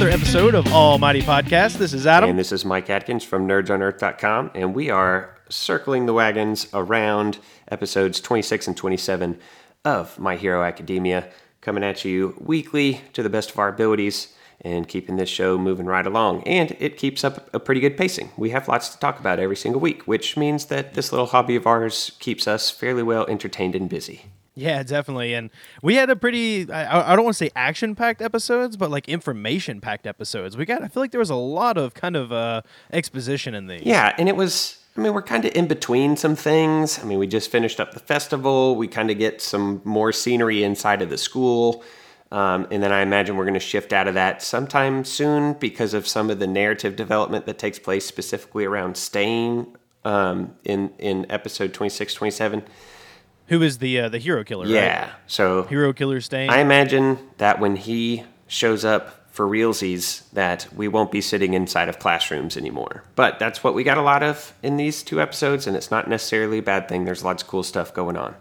another episode of Almighty Podcast. This is Adam. And this is Mike Atkins from nerdsonearth.com, and we are circling the wagons around episodes 26 and 27 of My Hero Academia, coming at you weekly to the best of our abilities and keeping this show moving right along. And it keeps up a pretty good pacing. We have lots to talk about every single week, which means that this little hobby of ours keeps us fairly well entertained and busy. Yeah, definitely. And we had a pretty, I, I don't want to say action packed episodes, but like information packed episodes. We got, I feel like there was a lot of kind of uh, exposition in these. Yeah, and it was, I mean, we're kind of in between some things. I mean, we just finished up the festival. We kind of get some more scenery inside of the school. Um, and then I imagine we're going to shift out of that sometime soon because of some of the narrative development that takes place specifically around Stain um, in, in episode 26, 27. Who is the uh, the hero killer? Yeah. right? So hero killer Stain. I imagine that when he shows up for realsies, that we won't be sitting inside of classrooms anymore. But that's what we got a lot of in these two episodes, and it's not necessarily a bad thing. There's lots of cool stuff going on.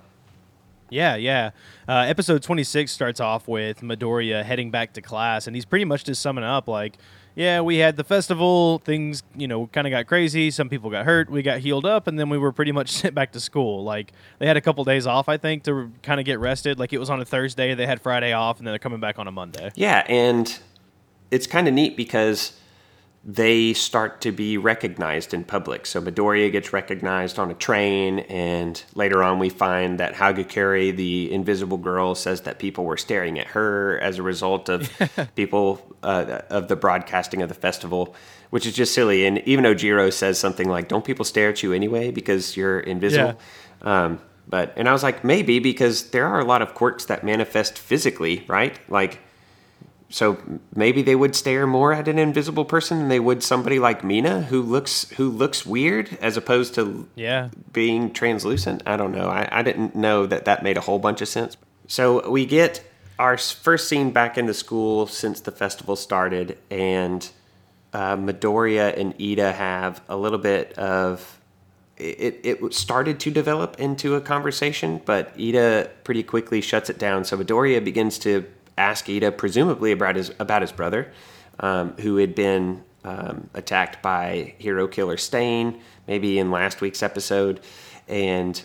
Yeah, yeah. Uh, episode 26 starts off with Midoriya heading back to class, and he's pretty much just summing up like, yeah, we had the festival, things, you know, kind of got crazy. Some people got hurt, we got healed up, and then we were pretty much sent back to school. Like, they had a couple days off, I think, to kind of get rested. Like, it was on a Thursday, they had Friday off, and then they're coming back on a Monday. Yeah, and it's kind of neat because they start to be recognized in public. So Midoriya gets recognized on a train, and later on we find that Hagakure, the invisible girl, says that people were staring at her as a result of people uh, of the broadcasting of the festival, which is just silly. And even Ojiro says something like, "Don't people stare at you anyway because you're invisible?" Yeah. Um, but and I was like, maybe because there are a lot of quirks that manifest physically, right? Like so maybe they would stare more at an invisible person than they would somebody like Mina who looks who looks weird as opposed to yeah being translucent. I don't know. I, I didn't know that that made a whole bunch of sense. So we get our first scene back in the school since the festival started, and uh, Midoriya and Ida have a little bit of. It, it started to develop into a conversation, but Ida pretty quickly shuts it down. So Midoriya begins to ask Ida, presumably about his about his brother, um, who had been um, attacked by hero killer Stain, maybe in last week's episode, and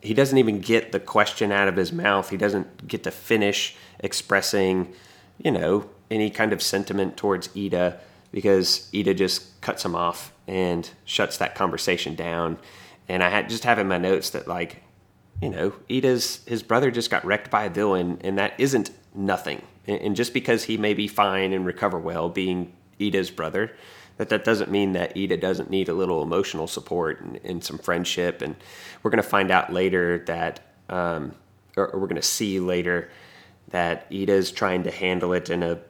he doesn't even get the question out of his mouth. He doesn't get to finish expressing, you know, any kind of sentiment towards Ida because Ida just cuts him off and shuts that conversation down. And I had just have in my notes that like, you know, Ida's his brother just got wrecked by a villain, and that isn't nothing. And just because he may be fine and recover well, being Ida's brother, that that doesn't mean that Ida doesn't need a little emotional support and, and some friendship. And we're going to find out later that, um, or, or we're going to see later that Ida's trying to handle it in a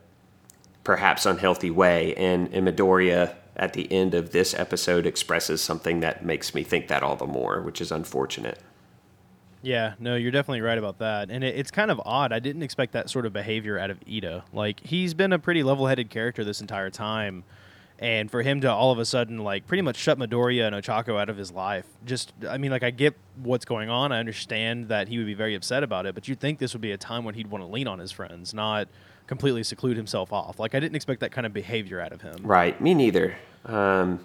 perhaps unhealthy way. And, and Midoriya at the end of this episode expresses something that makes me think that all the more, which is unfortunate. Yeah, no, you're definitely right about that. And it, it's kind of odd. I didn't expect that sort of behavior out of Ida. Like, he's been a pretty level headed character this entire time. And for him to all of a sudden, like, pretty much shut Midoriya and Ochako out of his life, just, I mean, like, I get what's going on. I understand that he would be very upset about it, but you'd think this would be a time when he'd want to lean on his friends, not completely seclude himself off. Like, I didn't expect that kind of behavior out of him. Right. Me neither. Um,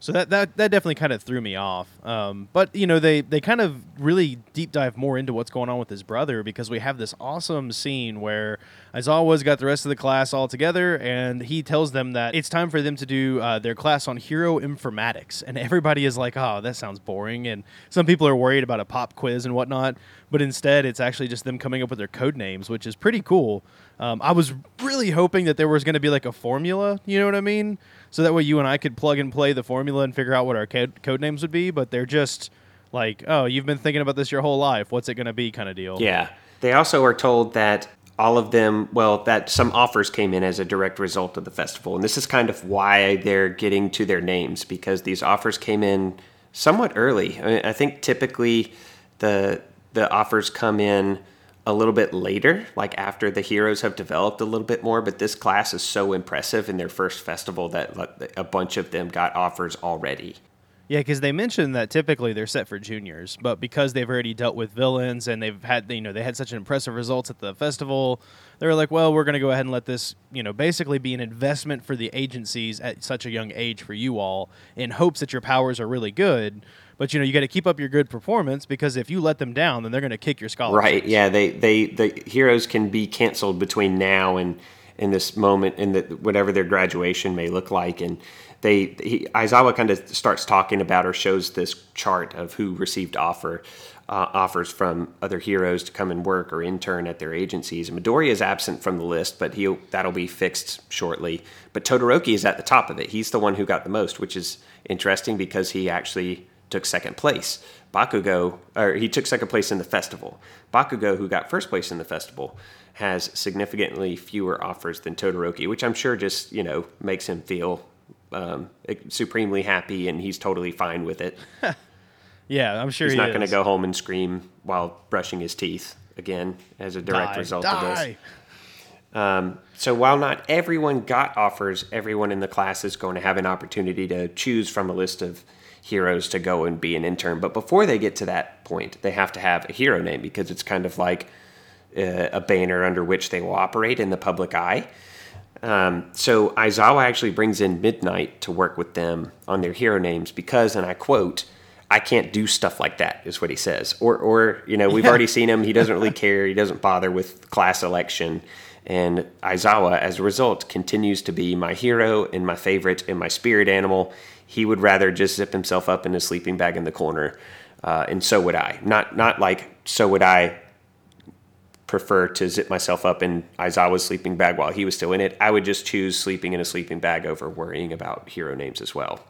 so that, that that definitely kind of threw me off. Um, but you know they they kind of really deep dive more into what's going on with his brother because we have this awesome scene where Aizawa's got the rest of the class all together and he tells them that it's time for them to do uh, their class on hero informatics and everybody is like, oh, that sounds boring. And some people are worried about a pop quiz and whatnot, but instead it's actually just them coming up with their code names, which is pretty cool. Um, I was really hoping that there was going to be like a formula, you know what I mean? So that way you and I could plug and play the formula and figure out what our code, code names would be, but they're just like, oh, you've been thinking about this your whole life. What's it going to be kind of deal. Yeah. They also are told that all of them, well, that some offers came in as a direct result of the festival. And this is kind of why they're getting to their names because these offers came in somewhat early. I, mean, I think typically the the offers come in a little bit later, like after the heroes have developed a little bit more. But this class is so impressive in their first festival that a bunch of them got offers already. Yeah, because they mentioned that typically they're set for juniors, but because they've already dealt with villains and they've had you know they had such an impressive results at the festival, they were like, well, we're going to go ahead and let this you know basically be an investment for the agencies at such a young age for you all, in hopes that your powers are really good. But you know you got to keep up your good performance because if you let them down, then they're going to kick your scholarship. Right. Yeah. They they the heroes can be canceled between now and in this moment in the whatever their graduation may look like and they he, Aizawa kind of starts talking about or shows this chart of who received offer uh, offers from other heroes to come and work or intern at their agencies. And Midoriya is absent from the list, but he that'll be fixed shortly. But Todoroki is at the top of it. He's the one who got the most, which is interesting because he actually took second place. Bakugo, or he took second place in the festival. Bakugo, who got first place in the festival, has significantly fewer offers than Todoroki, which I'm sure just you know makes him feel um, supremely happy, and he's totally fine with it. yeah, I'm sure he's he not going to go home and scream while brushing his teeth again as a direct Die, result die. of this. Um, so while not everyone got offers, everyone in the class is going to have an opportunity to choose from a list of heroes to go and be an intern. But before they get to that point, they have to have a hero name because it's kind of like uh, a banner under which they will operate in the public eye. Um, so Aizawa actually brings in Midnight to work with them on their hero names because, and I quote, I can't do stuff like that, is what he says. Or, or you know, we've already seen him. He doesn't really care. He doesn't bother with class election. And Aizawa, as a result, continues to be my hero and my favorite and my spirit animal. He would rather just zip himself up in a sleeping bag in the corner, uh, and so would I. Not not like so would I prefer to zip myself up in Aizawa's sleeping bag while he was still in it. I would just choose sleeping in a sleeping bag over worrying about hero names as well.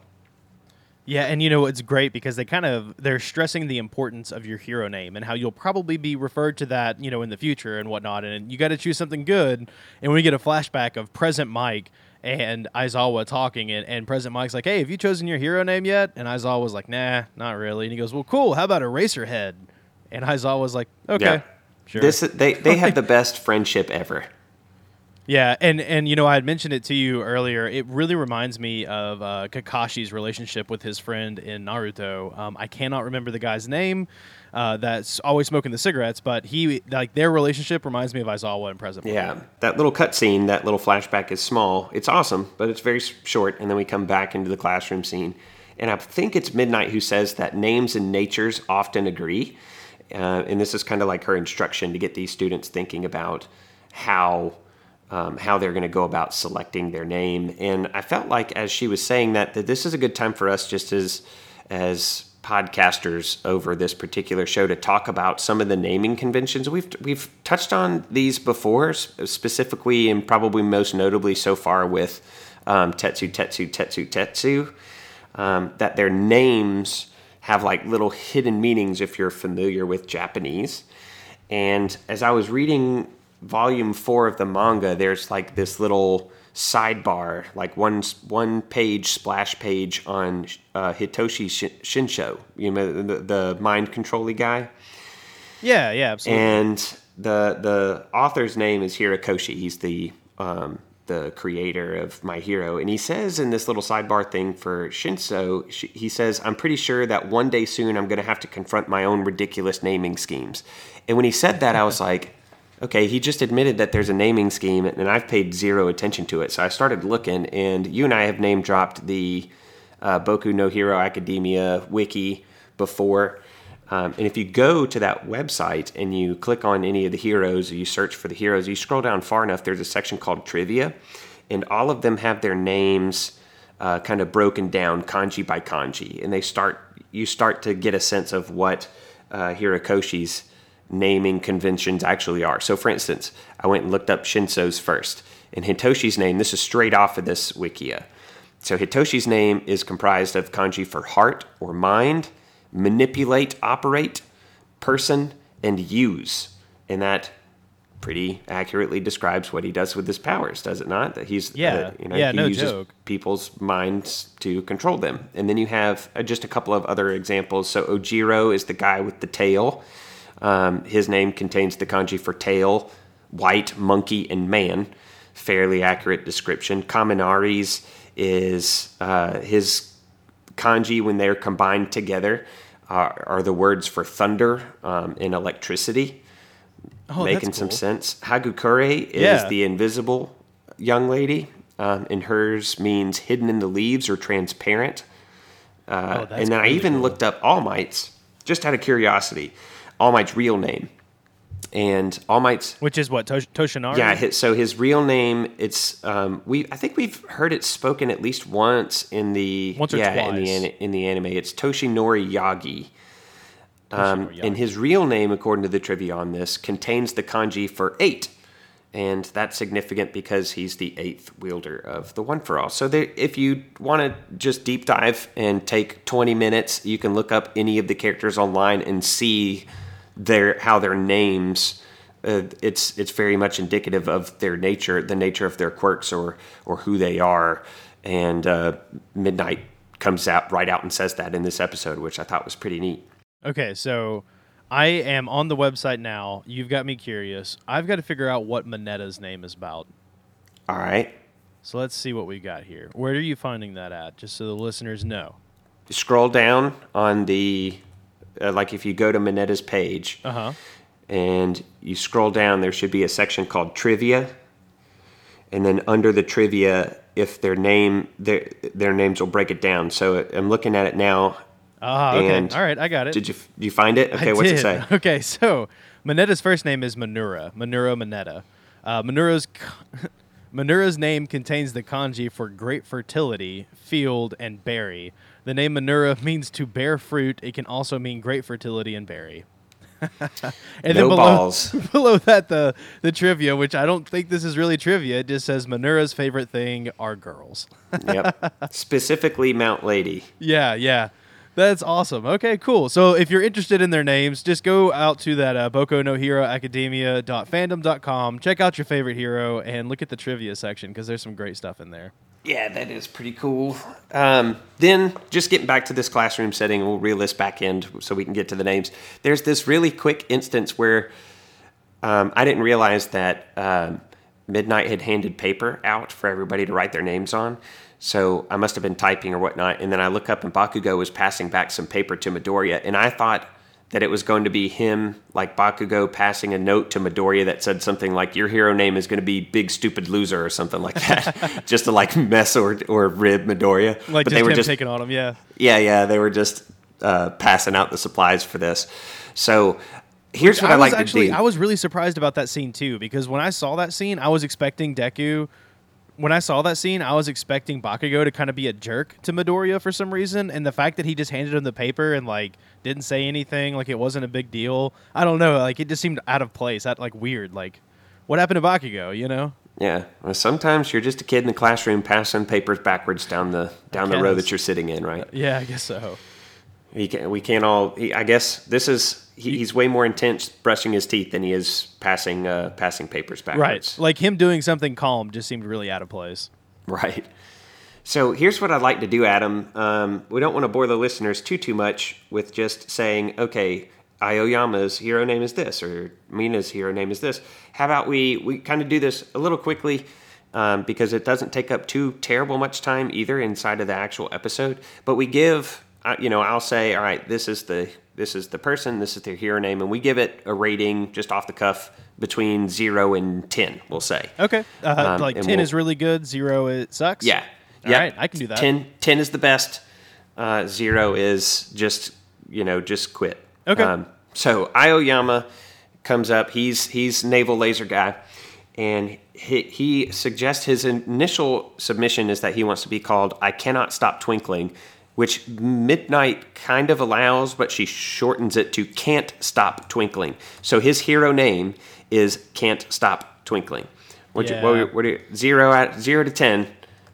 Yeah, and you know it's great because they kind of they're stressing the importance of your hero name and how you'll probably be referred to that you know in the future and whatnot, and you got to choose something good. And we get a flashback of present Mic and Aizawa talking, and, and present Mic's like, "Hey, have you chosen your hero name yet?" And Aizawa was like, "Nah, not really." And he goes, "Well, cool. How about Eraserhead?" And Aizawa was like, "Okay, Yeah. sure." This they they have the best friendship ever. Yeah, and and you know I had mentioned it to you earlier. It really reminds me of uh, Kakashi's relationship with his friend in Naruto. Um, I cannot remember the guy's name. Uh, that's always smoking the cigarettes, but he like their relationship reminds me of Aizawa and Present. Yeah, that little cutscene, that little flashback is small. It's awesome, but it's very short, and then we come back into the classroom scene. And I think it's Midnight who says that names and natures often agree. Uh, and this is kind of like her instruction to get these students thinking about how um, how they're going to go about selecting their name. And I felt like as she was saying that, that this is a good time for us just as as podcasters over this particular show to talk about some of the naming conventions. We've we've touched on these before, specifically and probably most notably so far with um, Tetsu, Tetsu, Tetsu, Tetsu. Um, that their names have like little hidden meanings if you're familiar with Japanese. And as I was reading volume four of the manga, there's like this little sidebar, like one one page splash page on uh, Hitoshi Shin- Shinsho, you know the, the mind controlly guy, Yeah, yeah, absolutely. and the the author's name is Hirokoshi. He's the um, the creator of My Hero, and he says in this little sidebar thing for Shinso, he says, "I'm pretty sure that one day soon I'm going to have to confront my own ridiculous naming schemes." And when he said that, I was like, "Okay, he just admitted that there's a naming scheme, and I've paid zero attention to it." So I started looking, and you and I have name dropped the uh, Boku no Hero Academia wiki before. Um, and if you go to that website and you click on any of the heroes, or you search for the heroes, you scroll down far enough, there's a section called trivia, and all of them have their names uh, kind of broken down kanji by kanji, and they start you start to get a sense of what uh, Hirokoshi's naming conventions actually are. So, for instance, I went and looked up Shinso's first, and Hitoshi's name. This is straight off of this wikia. So Hitoshi's name is comprised of kanji for heart or mind, manipulate, operate, person, and use. And that pretty accurately describes what he does with his powers, does it not? That he's Yeah. you know, Yeah, he no uses joke. people's minds to control them. And then you have uh, just a couple of other examples. So Ojiro is the guy with the tail. Um, his name contains the kanji for tail, white, monkey, and man. Fairly accurate description. Kaminari's is uh, his kanji when they're combined together are, are the words for thunder um, and electricity, Oh, making some cool. sense. Hagakure is Yeah. the invisible young lady, um, and hers means hidden in the leaves or transparent. Oh, Uh, that's and then I even cool. looked up All Might's, just out of curiosity, All Might's real name. And All Might's Which is what Tosh- Toshinari. yeah, his, so his real name it's um, we I think we've heard it spoken at least once in the Once or yeah in the twice. in the anime. It's Toshinori Yagi. Um, Toshinori and his real name, according to the trivia on this, contains the kanji for eight, and that's significant because he's the eighth wielder of the One for All. So there, if you want to just deep dive and take twenty minutes, you can look up any of the characters online and see their how their names. Uh, it's it's very much indicative of their nature, the nature of their quirks, or or who they are. And uh, Midnight comes out right out and says that in this episode, which I thought was pretty neat. Okay, so I am on the website now. You've got me curious. I've got to figure out what Monetta's name is about. All right. So let's see what we got here. Where are you finding that at? Just so the listeners know. Scroll down on the, uh, like if you go to Monetta's page Uh huh. and you scroll down, there should be a section called trivia. And then under the trivia, if their name, their, their names will break it down. So I'm looking at it now. Ah, okay. All right, I got it. Did you, did you find it? Okay, I what's did. it say? Okay, so Monetta's first name is Manura. Manura Monetta. Uh, Manura's Manura's name contains the kanji for great fertility, field, and berry. The name Manura means to bear fruit. It can also mean great fertility and berry. and No below, balls. below that, the the trivia, which I don't think this is really trivia, it just says Manura's favorite thing are girls. yep. Specifically Mount Lady. Yeah, yeah. That's awesome. Okay, cool. So if you're interested in their names, just go out to that uh, Boku no Hero Academia.fandom.com, check out your favorite hero, and look at the trivia section because there's some great stuff in there. Yeah, that is pretty cool. Um, then, just getting back to this classroom setting, we'll reel this back in so we can get to the names. There's this really quick instance where um, I didn't realize that um, Midnight had handed paper out for everybody to write their names on. So I must have been typing or whatnot. And then I look up and Bakugo was passing back some paper to Midoriya. And I thought that it was going to be him, like Bakugo, passing a note to Midoriya that said something like, Your hero name is going to be Big Stupid Loser or something like that, just to like mess or, or rib Midoriya. Like but they were just taking on him, yeah. yeah, yeah, they were just uh, passing out the supplies for this. So here's what I, I was like actually to do. I was really surprised about that scene too because when I saw that scene, I was expecting Deku. When I saw that scene, I was expecting Bakugo to kind of be a jerk to Midoriya for some reason, and the fact that he just handed him the paper and like didn't say anything, like it wasn't a big deal. I don't know, like it just seemed out of place, that like weird. Like, what happened to Bakugo? You know? yeah, well, sometimes you're just a kid in the classroom passing papers backwards down the down the row that you're sitting in, right? Yeah, I guess so. He can, we can't all. He, I guess this is he, he's way more intense brushing his teeth than he is passing uh, passing papers backwards. Right, like him doing something calm just seemed really out of place. Right. So here's what I'd like to do, Adam. Um, we don't want to bore the listeners too too much with just saying, okay, Aoyama's hero name is this, or Mina's hero name is this. How about we we kind of do this a little quickly um, because it doesn't take up too terrible much time either inside of the actual episode, but we give. Uh, you know, I'll say, all right, this is the this is the person, this is their hero name, and we give it a rating just off the cuff between zero and ten. We'll say. Okay, uh, Um, like ten we'll- is really good, zero it sucks. Yeah. All yeah. right, I can do that. 10, 10 is the best. Uh, zero is just, you know, just quit. Okay. Um, so Aoyama comes up. He's he's navel laser guy, and he, he suggests his initial submission is that he wants to be called "I cannot stop twinkling," which Midnight kind of allows, but she shortens it to "can't stop twinkling." So his hero name is "Can't Stop Twinkling." What, Yeah. you, what, what do you, zero at zero to ten?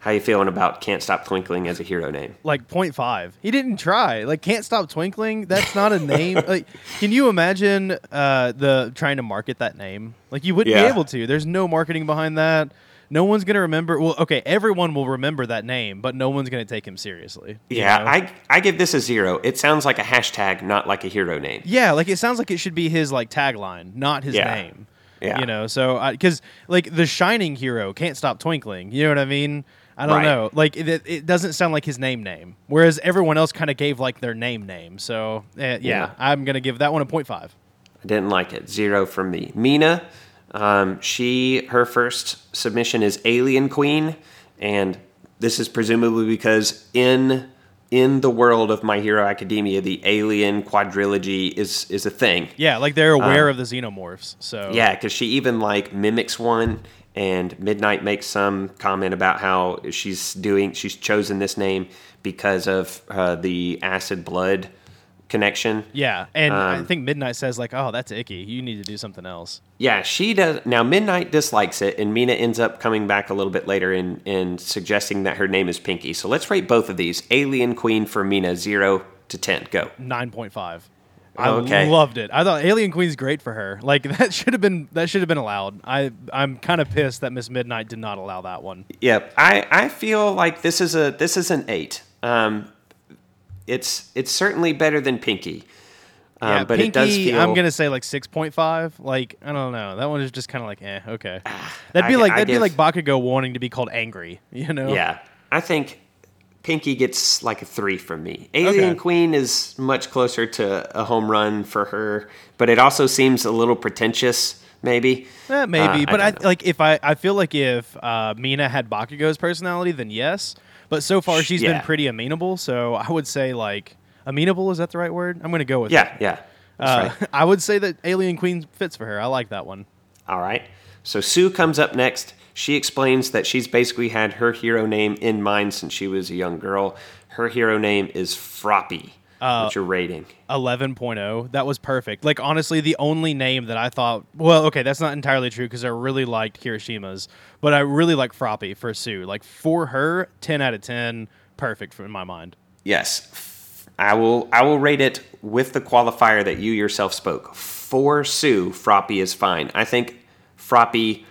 How you feeling about "Can't Stop Twinkling" as a hero name? like 0.5 he didn't try like can't stop twinkling that's not a name like can you imagine uh the trying to market that name like you wouldn't Yeah. be able to there's no marketing behind that no one's gonna remember well okay everyone will remember that name but no one's gonna take him seriously Yeah, know? I I give this a zero. It sounds like a hashtag, not like a hero name. yeah like it sounds like it should be his like tagline not his Yeah. name Yeah. you know so because like the shining hero can't stop twinkling you know what i mean I don't Right. know. Like it, it doesn't sound like his name name. Whereas everyone else kind of gave like their name name. So eh, yeah, Yeah. I'm gonna give that one a point five. I didn't like it. Zero from me. Mina, um, she her first submission is Alien Queen, and this is presumably because in in the world of My Hero Academia, the Alien quadrilogy is is a thing. Yeah, like they're aware of the xenomorphs. So Yeah, because she even like mimics one, and Midnight makes some comment about how she's doing. She's chosen this name because of uh, the acid blood connection. Yeah, and I Um, think Midnight says like, "Oh, that's icky. You need to do something else." Yeah, she does. Now, Midnight dislikes it, and Mina ends up coming back a little bit later and, and suggesting that her name is Pinky. So let's rate both of these. Alien Queen for Mina, 0 to 10. Go. Nine point five. I Okay. loved it. I thought Alien Queen's great for her. Like that should have been that should have been allowed. I I'm kind of pissed that Miss Midnight did not allow that one. Yep. I, I feel like this is a this is an 8. Um, it's it's certainly better than Pinky. Um, yeah, but Pinky, it does feel I'm gonna say like six point five. Like I don't know. That one is just kind of like eh, okay. That'd be I- like I that'd give- be like Bakugo wanting to be called angry. You know? Yeah. I think Pinky gets like a 3 from me. Alien Okay. Queen is much closer to a home run for her, but it also seems a little pretentious maybe. Eh, maybe, Uh, but I, don't like if I I feel like if uh, Mina had Bakugo's personality, then yes. But so far she's Yeah. been pretty amenable, so I would say like amenable is that the right word? I'm gonna go with Yeah, yeah. That's Uh, right. I would say that Alien Queen fits for her. I like that one. All right. So Sue comes up next. She explains that she's basically had her hero name in mind since she was a young girl. Her hero name is Froppy. Uh, What's your rating? 11.0. That was perfect. Like honestly, the only name that I thought, well, okay, that's not entirely true because I really liked Kirishima's, but I really like Froppy for Sue. Like for her, 10 out of 10, perfect in my mind. Yes. I will I will rate it with the qualifier that you yourself spoke. For Sue, Froppy is fine. I think Froppy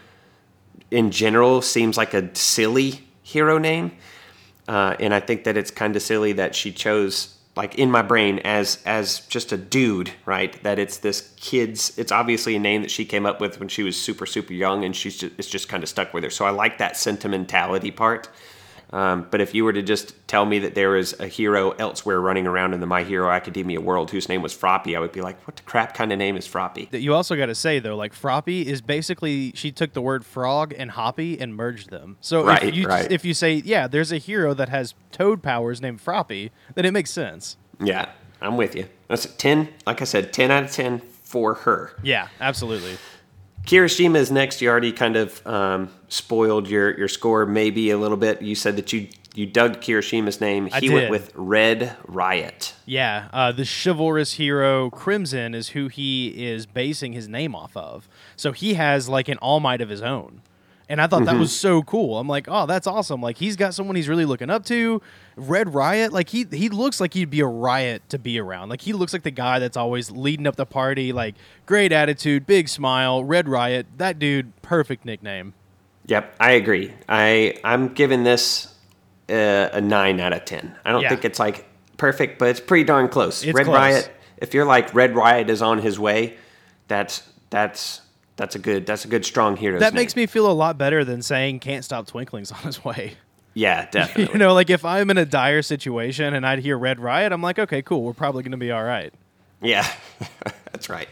in general seems like a silly hero name. Uh, and I think that it's kind of silly that she chose like in my brain as as just a dude, right? That it's this kid's. It's obviously a name that she came up with when she was super super young, and she's just, it's just kind of stuck with her. So I like that sentimentality part. Um, but if you were to just tell me that there is a hero elsewhere running around in the My Hero Academia world whose name was Froppy, I would be like, what the crap kind of name is Froppy? That you also got to say though, like Froppy is basically she took the word frog and hoppy and merged them. So Right, if you right. if you say yeah, there's a hero that has toad powers named Froppy, then it makes sense. Yeah, I'm with you. That's 10. Like I said, 10 out of 10 for her. Yeah, absolutely. Kirishima is next. You already kind of um, spoiled your, your score maybe a little bit. You said that you you dug Kirishima's name. I He went with Red Riot. Yeah, uh, the chivalrous hero Crimson is who he is basing his name off of. So he has like an all might of his own. And I thought that was so cool. I'm like, oh, that's awesome. Like he's got someone he's really looking up to. Red Riot, like he he looks like he'd be a riot to be around. Like he looks like the guy that's always leading up the party, like great attitude, big smile, Red Riot. That dude, perfect nickname. Yep, I agree. I I'm giving this uh, a nine out of ten. I don't Yeah. think it's like perfect, but it's pretty darn close. It's Red close. Riot. If you're like Red Riot is on his way, that's that's that's a good that's a good strong hero. That makes me feel a lot better than saying can't stop twinkling's on his way. yeah definitely. You know, like if I'm in a dire situation and I'd hear Red Riot, I'm like, okay, cool, we're probably going to be all right. Yeah, that's right.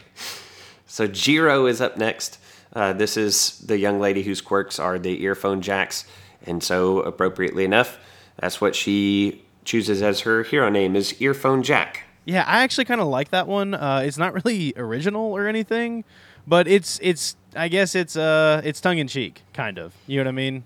So Jiro is up next. Uh, this is the young lady whose quirks are the earphone jacks, and so appropriately enough, that's what she chooses as her hero name is Earphone Jack. Yeah, I actually kind of like that one. Uh, it's not really original or anything, but it's it's I guess it's uh it's tongue in cheek, kind of. You know what I mean?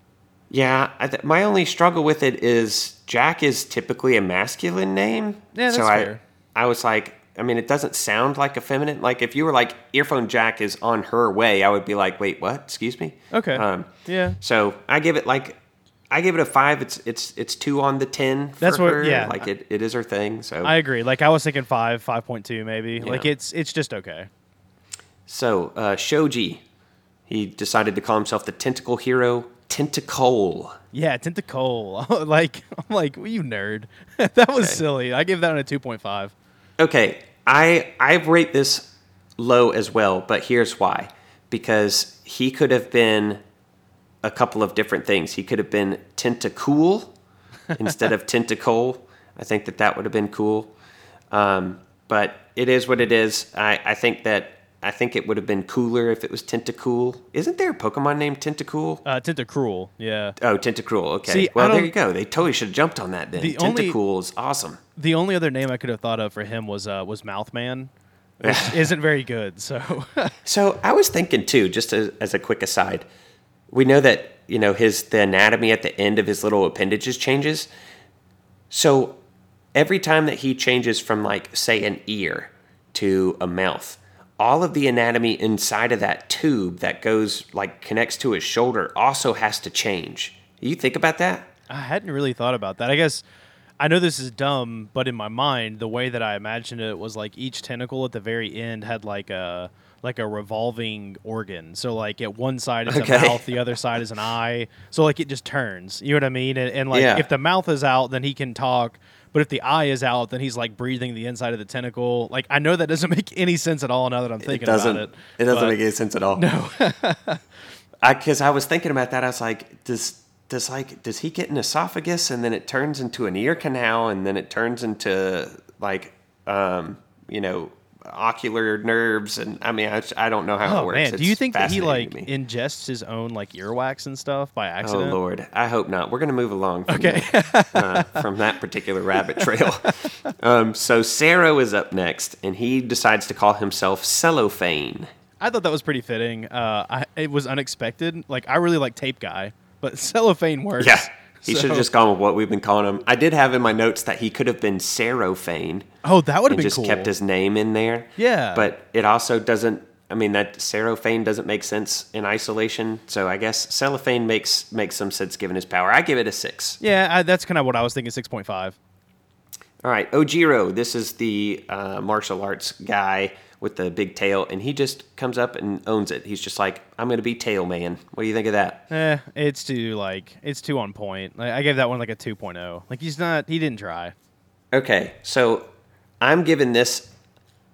Yeah, I th- my only struggle with it is Jack is typically a masculine name. Yeah, so that's I, fair. I was like, I mean, it doesn't sound like a feminine. Like if you were like Earphone Jack is on her way, I would be like, wait, what? Excuse me. Okay. Um, yeah. So I give it like I give it a five. It's it's it's two on the ten. For That's what- her. yeah. Like it, it is her thing. So I agree. Like I was thinking five, five point two, maybe. Like it's it's just okay. So uh, Shoji, he decided to call himself the Tentacle Hero Tentacole. Yeah, tentacle. like I'm like, well, you nerd. that was silly. I give that one a two point five. Okay, I I rate this low as well, but here's why. Because he could have been a couple of different things. He could have been Tentacool instead of Tentacle. I think that that would have been cool. Um, but it is what it is. I, I think that I think it would have been cooler if it was Tentacool. Isn't there a Pokemon named Tentacool? Uh, Tentacruel, yeah. Oh, Tentacruel. Okay. See, well, there you go. They totally should have jumped on that then. The only- Tentacool is awesome. The only other name I could have thought of for him was uh, was Mouthman, which isn't very good. So So I was thinking too, just as, as a quick aside, we know that you know his the anatomy at the end of his little appendages changes. So every time that he changes from like say an ear to a mouth, all of the anatomy inside of that tube that goes like connects to his shoulder also has to change. You think about that? I hadn't really thought about that. I guess I know this is dumb, but in my mind, the way that I imagined it was like each tentacle at the very end had like a like a revolving organ. So like at one side is Okay. a mouth, the other side is an eye. So like it just turns. You know what I mean? And, and like Yeah. if the mouth is out, then he can talk. But if the eye is out, then he's like breathing the inside of the tentacle. Like I know that doesn't make any sense at all now that I'm thinking it doesn't. about it. It doesn't make any sense at all. No. I because I was thinking about that. I was like, does does like does he get an esophagus and then it turns into an ear canal and then it turns into like um you know ocular nerves and I mean I, I don't know how it Oh works. man, do you think that he like ingests his own like earwax and stuff by accident? Oh? Lord, I hope not. We're going to move along from, Okay. that, uh, from that particular rabbit trail. um, so Saro is up next, and he decides to call himself Cellophane. I thought that was pretty fitting. Uh, I, it was unexpected. Like I really like Tape Guy, but cellophane works. Yeah, he So- should have just gone with what we've been calling him. I did have in my notes that he could have been Sarophane. Oh, that would have been just cool. kept his name in there. Yeah. But it also doesn't. I mean, that Sarophane doesn't make sense in isolation. So I guess cellophane makes makes some sense given his power. I give it a six. yeah, I, that's kind of what I was thinking. Six point five. All right, Ojiro. This is the uh, martial arts guy with the big tail, and he just comes up and owns it. He's just like, "I'm going to be Tail Man." What do you think of that? Eh, it's too like it's too on point. Like, I gave that one like a 2.0. Like he's not. He didn't try. Okay, so I'm giving this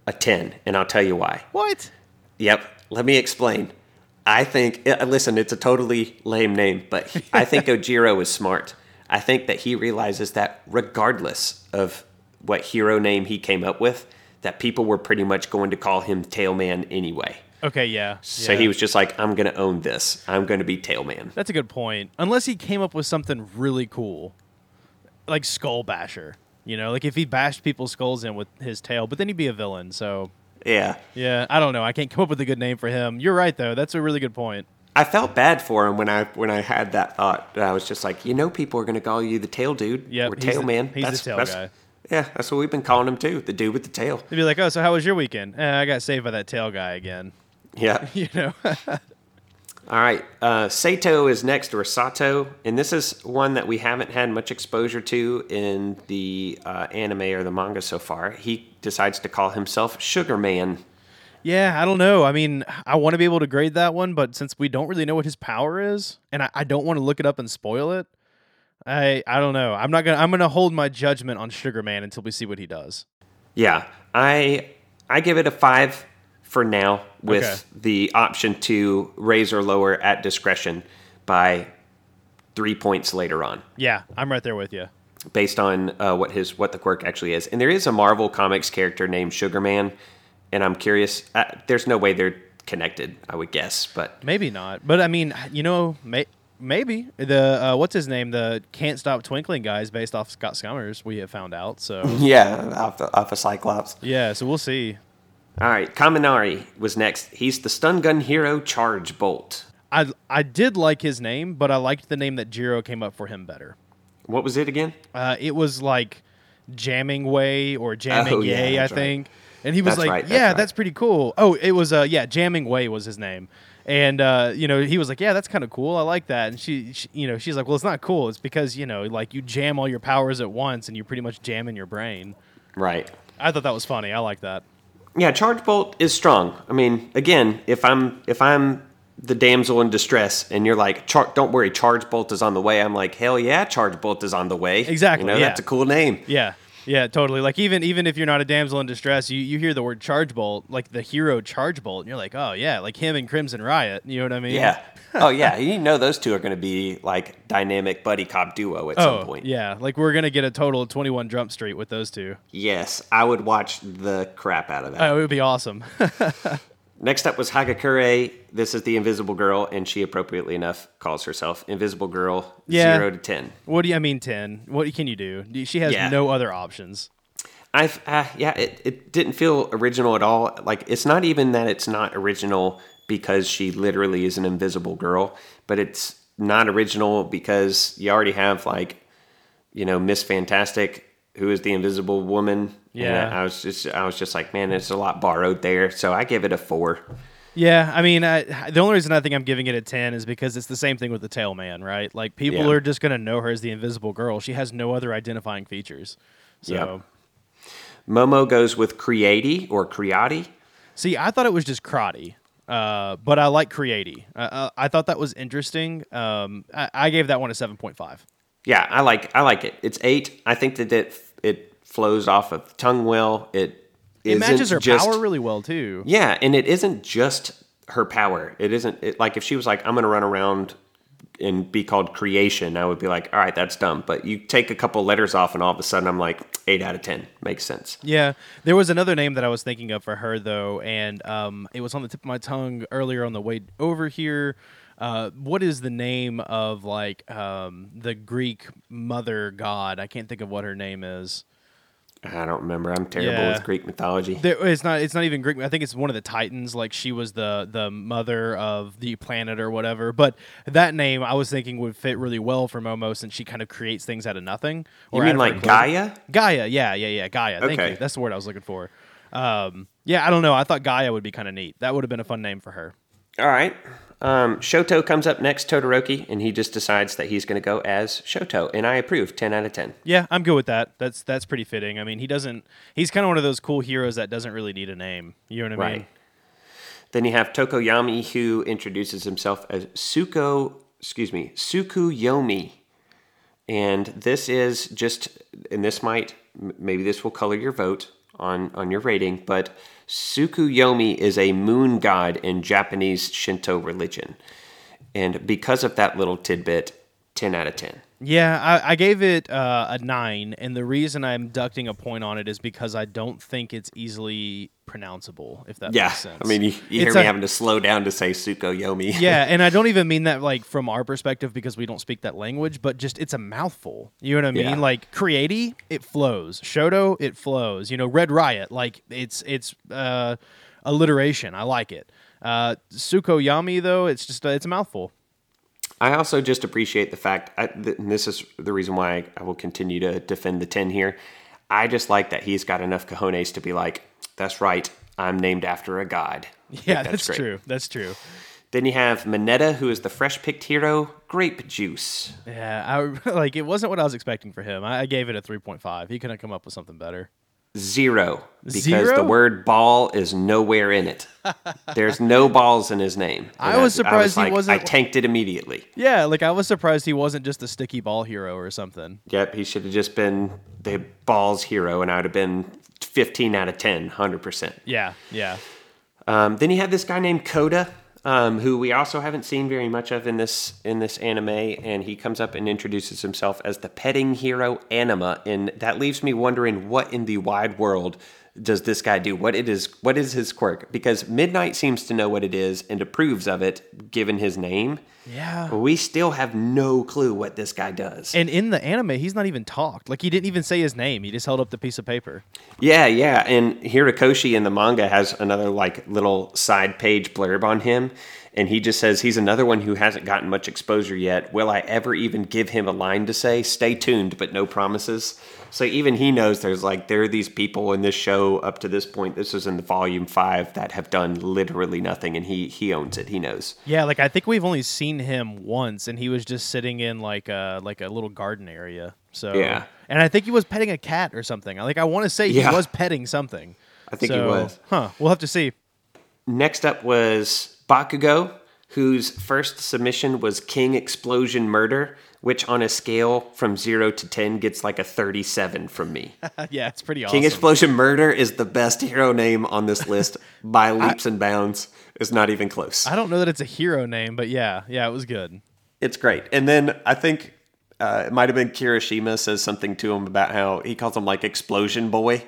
a ten, and I'll tell you why. What? Yep. Let me explain. I think, uh, listen, it's a totally lame name, but I think Ojiro is smart. I think that he realizes that regardless of what hero name he came up with, that people were pretty much going to call him Tailman anyway. Okay, yeah. So yeah. he was just like, I'm going to own this. I'm going to be Tailman. That's a good point. Unless he came up with something really cool, like Skull Basher. You know, like if he bashed people's skulls in with his tail, but then he'd be a villain. So Yeah. yeah, I don't know. I can't come up with a good name for him. You're right though. That's a really good point. I felt bad for him when I when I had that thought. I was just like, you know, people are going to call you the tail dude Yep, or tail the- man. he's the tail guy. Yeah, that's what we've been calling him too. The dude with the tail. They'd be like, "Oh, so how was your weekend?" Eh, I got saved by that tail guy again. Yeah. You know. All right, uh, Sato is next, or Sato, and this is one that we haven't had much exposure to in the uh, anime or the manga so far. He decides to call himself Sugar Man. yeah, I don't know. I mean, I want to be able to grade that one, but since we don't really know what his power is, and I, I don't want to look it up and spoil it, I I don't know. I'm not gonna I'm gonna hold my judgment on Sugar Man until we see what he does. Yeah, I I give it a five for now, with Okay. the option to raise or lower at discretion by three points later on. Yeah, I'm right there with you. based on uh, what his what the quirk actually is. And there is a Marvel Comics character named Sugar Man, and I'm curious. Uh, there's no way they're connected, I would guess, but Maybe not, but I mean, you know, may, maybe the uh, what's his name, the Can't Stop Twinkling guy is based off Scott Summers. We have found out, so yeah, off the, off a Cyclops. yeah, so we'll see. All right, Kaminari was next. He's the stun gun hero Charge Bolt. I I did like his name, but I liked the name that Jiro came up for him better. What was it again? Uh, it was like jamming way or jamming Oh, yeah, yay, I that's right. think. And he was That's like, right, that's "Yeah, right. that's pretty cool." Oh, it was uh, yeah, jamming way was his name. And uh, you know, he was like, "Yeah, that's kind of cool. I like that." And she, she, you know, she's like, "Well, it's not cool. It's because you know, like you jam all your powers at once, and you pretty much jam in your brain." Right. I thought that was funny. I like that. Yeah, Charge Bolt is strong. I mean, again, if I'm if I'm the damsel in distress and you're like, Char- don't worry, Charge Bolt is on the way. I'm like, hell yeah, Charge Bolt is on the way. Exactly, You know, yeah. that's a cool name. Yeah, Yeah, totally. Like even even if you're not a damsel in distress, you, you hear the word charge bolt, like the hero charge bolt, and you're like, oh yeah, like him and Crimson Riot. You know what I mean? Yeah. oh yeah, you know those two are going to be like dynamic buddy cop duo at Oh some point. yeah, like we're gonna get a total of 21 Jump Street with those two. Yes, I would watch the crap out of that. Oh, it would be awesome. Next up was Hagakure. This is the Invisible Girl, and she appropriately enough calls herself Invisible Girl. Yeah. Zero to ten. what do you I mean 10? What can you do? She has Yeah. no other options. I've uh, yeah, it, it didn't feel original at all. Like it's not even that it's not original because she literally is an invisible girl, but it's not original because you already have like, you know, Miss Fantastic, who is the Invisible Woman. Yeah. And I was just I was just like, man, it's a lot borrowed there. So I give it a four. Yeah, I mean, I, the only reason I think I'm giving it a 10 is because it's the same thing with the Tail Man, right? Like people Yeah. are just gonna know her as the Invisible Girl. She has no other identifying features. So. Momo goes with Creati or Creati. See, I thought it was just Crotty, uh, but I like Creati. Uh, uh, I thought that was interesting. Um, I, I gave that one a seven point five. Yeah, I like I like it. It's eight. I think that it it flows off of the tongue well. It It matches her just- power really well too. Yeah, and it isn't just her power. It isn't it, like if she was like, I'm going to run around and be called creation, I would be like, all right, that's dumb. But you take a couple letters off, and all of a sudden, I'm like, eight out of ten makes sense. Yeah, there was another name that I was thinking of for her though, and um, it was on the tip of my tongue earlier on the way over here. Uh, what is the name of like um, the Greek mother god? I can't think of what her name is. I don't remember. I'm terrible Yeah. with Greek mythology. There, it's not. It's not even Greek. I think it's one of the Titans. Like she was the the mother of the planet or whatever. But that name I was thinking would fit really well for Momo since she kind of creates things out of nothing. you mean out of her like. Gaia? Gaia. Yeah, yeah, yeah. Gaia. Thank Okay. you. That's the word I was looking for. Um, yeah, I don't know. I thought Gaia would be kind of neat. That would have been a fun name for her. All right. Um, Shoto comes up next, Todoroki, and he just decides that he's going to go as Shoto, and I approve. Ten out of ten. Yeah, I'm good with that. That's that's pretty fitting. I mean, he doesn't. He's kind of one of those cool heroes that doesn't really need a name. You know what I mean? Right. Then you have Tokoyami, who introduces himself as Suko, excuse me, Sukuyomi. And this is just, and this might, maybe this will color your vote on, on your rating, but Sukuyomi is a moon god in Japanese Shinto religion. And because of that little tidbit, 10 out of 10. Yeah, I, I gave it uh, a nine, and the reason I'm ducting a point on it is because I don't think it's easily pronounceable. If that Yeah. makes sense. I mean, you, you hear me a- having to slow down to say Suko Yomi. yeah, and I don't even mean that like from our perspective because we don't speak that language, but just it's a mouthful. You know what I mean? Yeah. Like Creati, it flows. Shoto, it flows. You know, Red Riot, like it's it's uh, alliteration. I like it. Uh, Sukoyami though, it's just uh, it's a mouthful. I also just appreciate the fact, I, th- and this is the reason why I, I will continue to defend the 10 here. I just like that he's got enough cojones to be like, that's right, I'm named after a god. Yeah, that's, great. true. That's true. Then you have Mineta, who is the fresh picked hero, Grape Juice. Yeah, I like it wasn't what I was expecting for him. I, I gave it a three point five. He couldn't come up with something better. Zero. Because Zero? the word ball is nowhere in it. There's no balls in his name. I was surprised he like- wasn't- I tanked it immediately. Yeah, like I was surprised he wasn't just a sticky ball hero or something. Yep, he should have just been the balls hero, and I would have been 15 out of 10, 100%. Yeah, yeah. Um, then you have this guy named Koda, um, who we also haven't seen very much of in this in this anime, and he comes up and introduces himself as the petting hero Anima, and that leaves me wondering what in the wide world does this guy do? What it is? What is his quirk? Because Midnight seems to know what it is and approves of it, given his name. Yeah. But we still have no clue what this guy does. And in the anime, he's not even talked. Like he didn't even say his name. He just held up the piece of paper. Yeah, yeah. And Hirokoshi in the manga has another like little side page blurb on him. And he just says he's another one who hasn't gotten much exposure yet. Will I ever even give him a line to say? Stay tuned, but no promises. So even he knows there's like there are these people in this show up to this point. This is in the volume five that have done literally nothing, and he he owns it. He knows. Yeah, like I think we've only seen him once, and he was just sitting in like a like a little garden area. So Yeah. and I think he was petting a cat or something. Like I want to say Yeah. he was petting something. I think he was. Huh? We'll have to see. Next up was Bakugo, whose first submission was King Explosion Murder, which on a scale from 0 to 10 gets like a 37 from me. yeah, it's pretty awesome. King Explosion Murder is the best hero name on this list by leaps and bounds. It's not even close. I don't know that it's a hero name, but yeah, yeah, it was good. It's great. And then I think uh, it might have been Kirishima says something to him about how he calls him like Explosion Boy.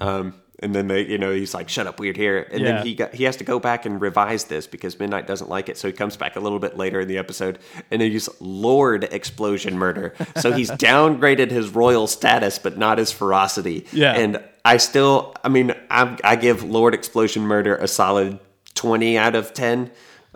Um, and then they, you know, he's like, "Shut up, weird hair." And Yeah. then he got he has to go back and revise this because Midnight doesn't like it. So he comes back a little bit later in the episode and he's Lord Explosion Murder. So he's downgraded his royal status, but not his ferocity. Yeah. And I still, I mean, I, I give Lord Explosion Murder a solid twenty out of ten.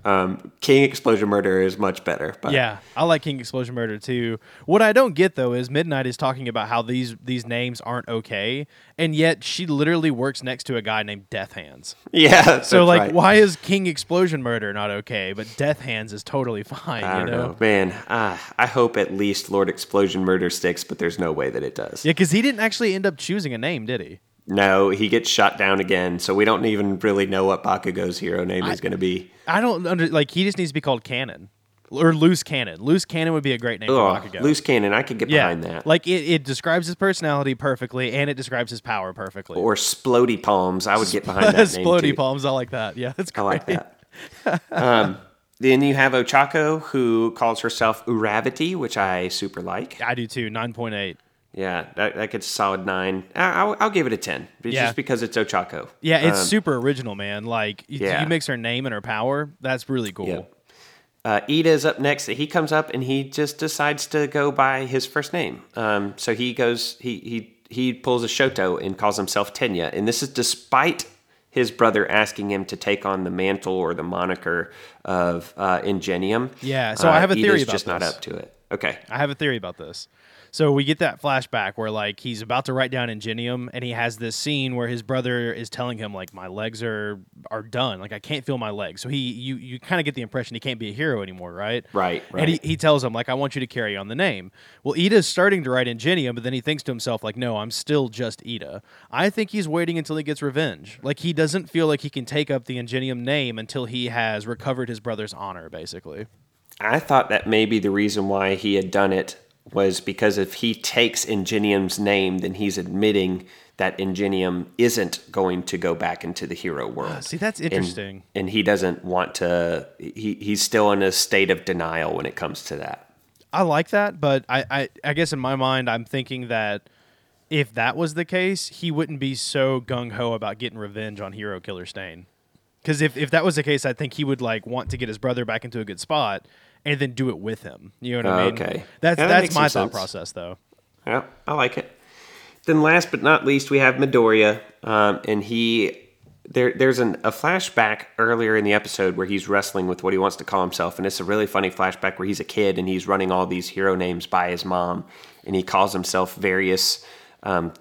Um, King Explosion Murder is much better. But Yeah, I like King Explosion Murder too. What I don't get though is Midnight is talking about how these these names aren't okay, and yet she literally works next to a guy named Death Hands. yeah. So like, right. why is King Explosion Murder not okay, but Death Hands is totally fine? I you don't know? know, man. Uh, I hope at least Lord Explosion Murder sticks, but there's no way that it does. Yeah, because he didn't actually end up choosing a name, did he? No, he gets shot down again, so we don't even really know what Bakugo's hero name is going to be. I don't under like he just needs to be called Cannon or Loose Cannon. Loose Cannon would be a great name Oh, for Bakugo. loose cannon. I could get yeah, behind that. like it, it describes his personality perfectly, and it describes his power perfectly. or Splody Palms. I would get behind that name Splody palms, I like that. Yeah, that's I great. like that. um, then you have Ochako, who calls herself Uravity, which I super like. I do too. Nine point eight. Yeah, that, that gets a solid nine. I- I'll, I'll give it a ten, Yeah. just because it's Ochako. Yeah, it's Um, super original, man. Like y- yeah. you mix her name and her power. That's really cool. Yep. Uh, Ida's up next. He comes up and he just decides to go by his first name. Um, so he goes, he he he pulls a Shoto and calls himself Tenya, and this is despite his brother asking him to take on the mantle or the moniker of uh, Ingenium. Yeah, so I have a Ida's theory about just not up to it. Okay. I have a theory about this. So we get that flashback where like he's about to write down Ingenium and he has this scene where his brother is telling him like my legs are are done. Like I can't feel my legs. So he you you kind of get the impression he can't be a hero anymore, right? Right, And he, he tells him like I want you to carry on the name. Well, Ida's starting to write Ingenium, but then he thinks to himself like no, I'm still just Ida. I think he's waiting until he gets revenge. Like he doesn't feel like he can take up the Ingenium name until he has recovered his brother's honor basically. I thought that maybe the reason why he had done it was because if he takes Ingenium's name, then he's admitting that Ingenium isn't going to go back into the hero ah, world. See, that's And- interesting. And, he doesn't want to. He, he's still in a state of denial when it comes to that. I like that, but I, I, I guess in my mind, I'm thinking that if that was the case, he wouldn't be so gung ho about getting revenge on Hero Killer Stain. Because if, if that was the case, I think he would like want to get his brother back into a good spot and then do it with him. You know what I mean? okay. That's Yeah, that that's my thought process, though. Yeah, I like it. Then, last but not least, we have Midoriya, um, and he there. There's an, a flashback earlier in the episode where he's wrestling with what he wants to call himself, and it's a really funny flashback where he's a kid and he's running all these hero names by his mom, and he calls himself various um,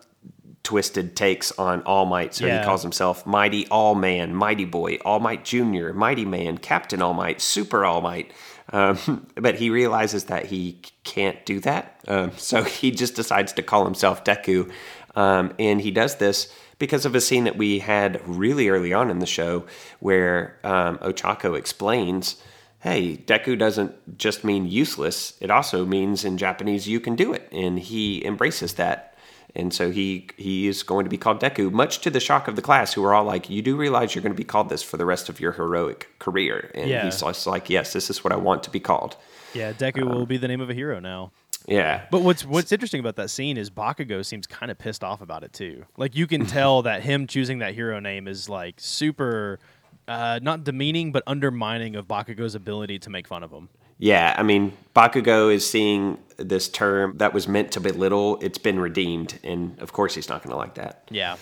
twisted takes on All Might. So Yeah. he calls himself Mighty All Man, Mighty Boy, All Might Junior, Mighty Man, Captain All Might, Super All Might. Um, but he realizes that he can't do that. Um, so he just decides to call himself Deku. Um, and he does this because of a scene that we had really early on in the show where um, Ochako explains hey, Deku doesn't just mean useless, it also means in Japanese you can do it. And he embraces that. And so he he is going to be called Deku, much to the shock of the class, who are all like, "You do realize you're going to be called this for the rest of your heroic career?" And Yeah. he's just like, "Yes, this is what I want to be called." Yeah, Deku will be the name of a hero now. Yeah, But what's what's interesting about that scene is Bakugo seems kind of pissed off about it too. Like you can tell that him choosing that hero name is like super, uh, not demeaning but undermining of Bakugo's ability to make fun of him. Yeah. I mean, Bakugo is seeing this term that was meant to belittle. It's been redeemed, and of course, he's not going to like that. Yeah,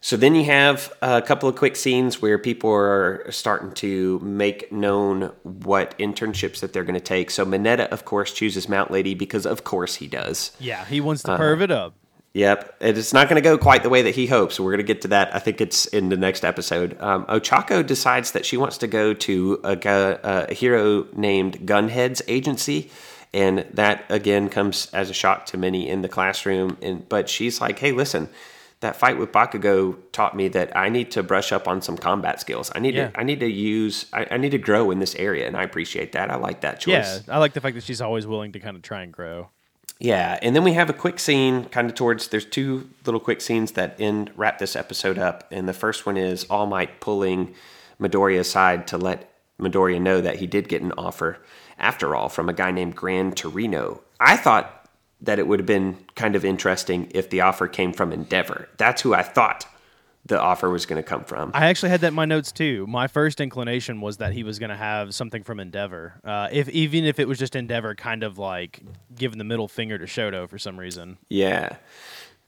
So then you have a couple of quick scenes where people are starting to make known what internships that they're going to take. So Mineta, of course, chooses Mount Lady because, of course, he does. yeah, he wants to uh, perv it up. Yep, it's not going to go quite the way that he hopes. We're going to get to that. I think it's in the next episode. Um, Ochako decides that she wants to go to a, gu- a hero named Gunhead's agency, and that again comes as a shock to many in the classroom. And but she's like, "Hey, listen, that fight with Bakugo taught me that I need to brush up on some combat skills. I need Yeah. to I need to use I, I need to grow in this area, and I appreciate that. I like that choice. Yeah, I like the fact that she's always willing to kind of try and grow. Yeah, and then we have a quick scene kind of towards there's two little quick scenes that end wrap this episode up. And the first one is All Might pulling Midoriya aside to let Midoriya know that he did get an offer after all from a guy named Gran Torino. I thought that it would have been kind of interesting if the offer came from Endeavor. That's who I thought the offer was going to come from. I actually had that in my notes too. My first inclination was that he was going to have something from Endeavor, uh, if even if it was just Endeavor, kind of like giving the middle finger to Shoto for some reason. Yeah.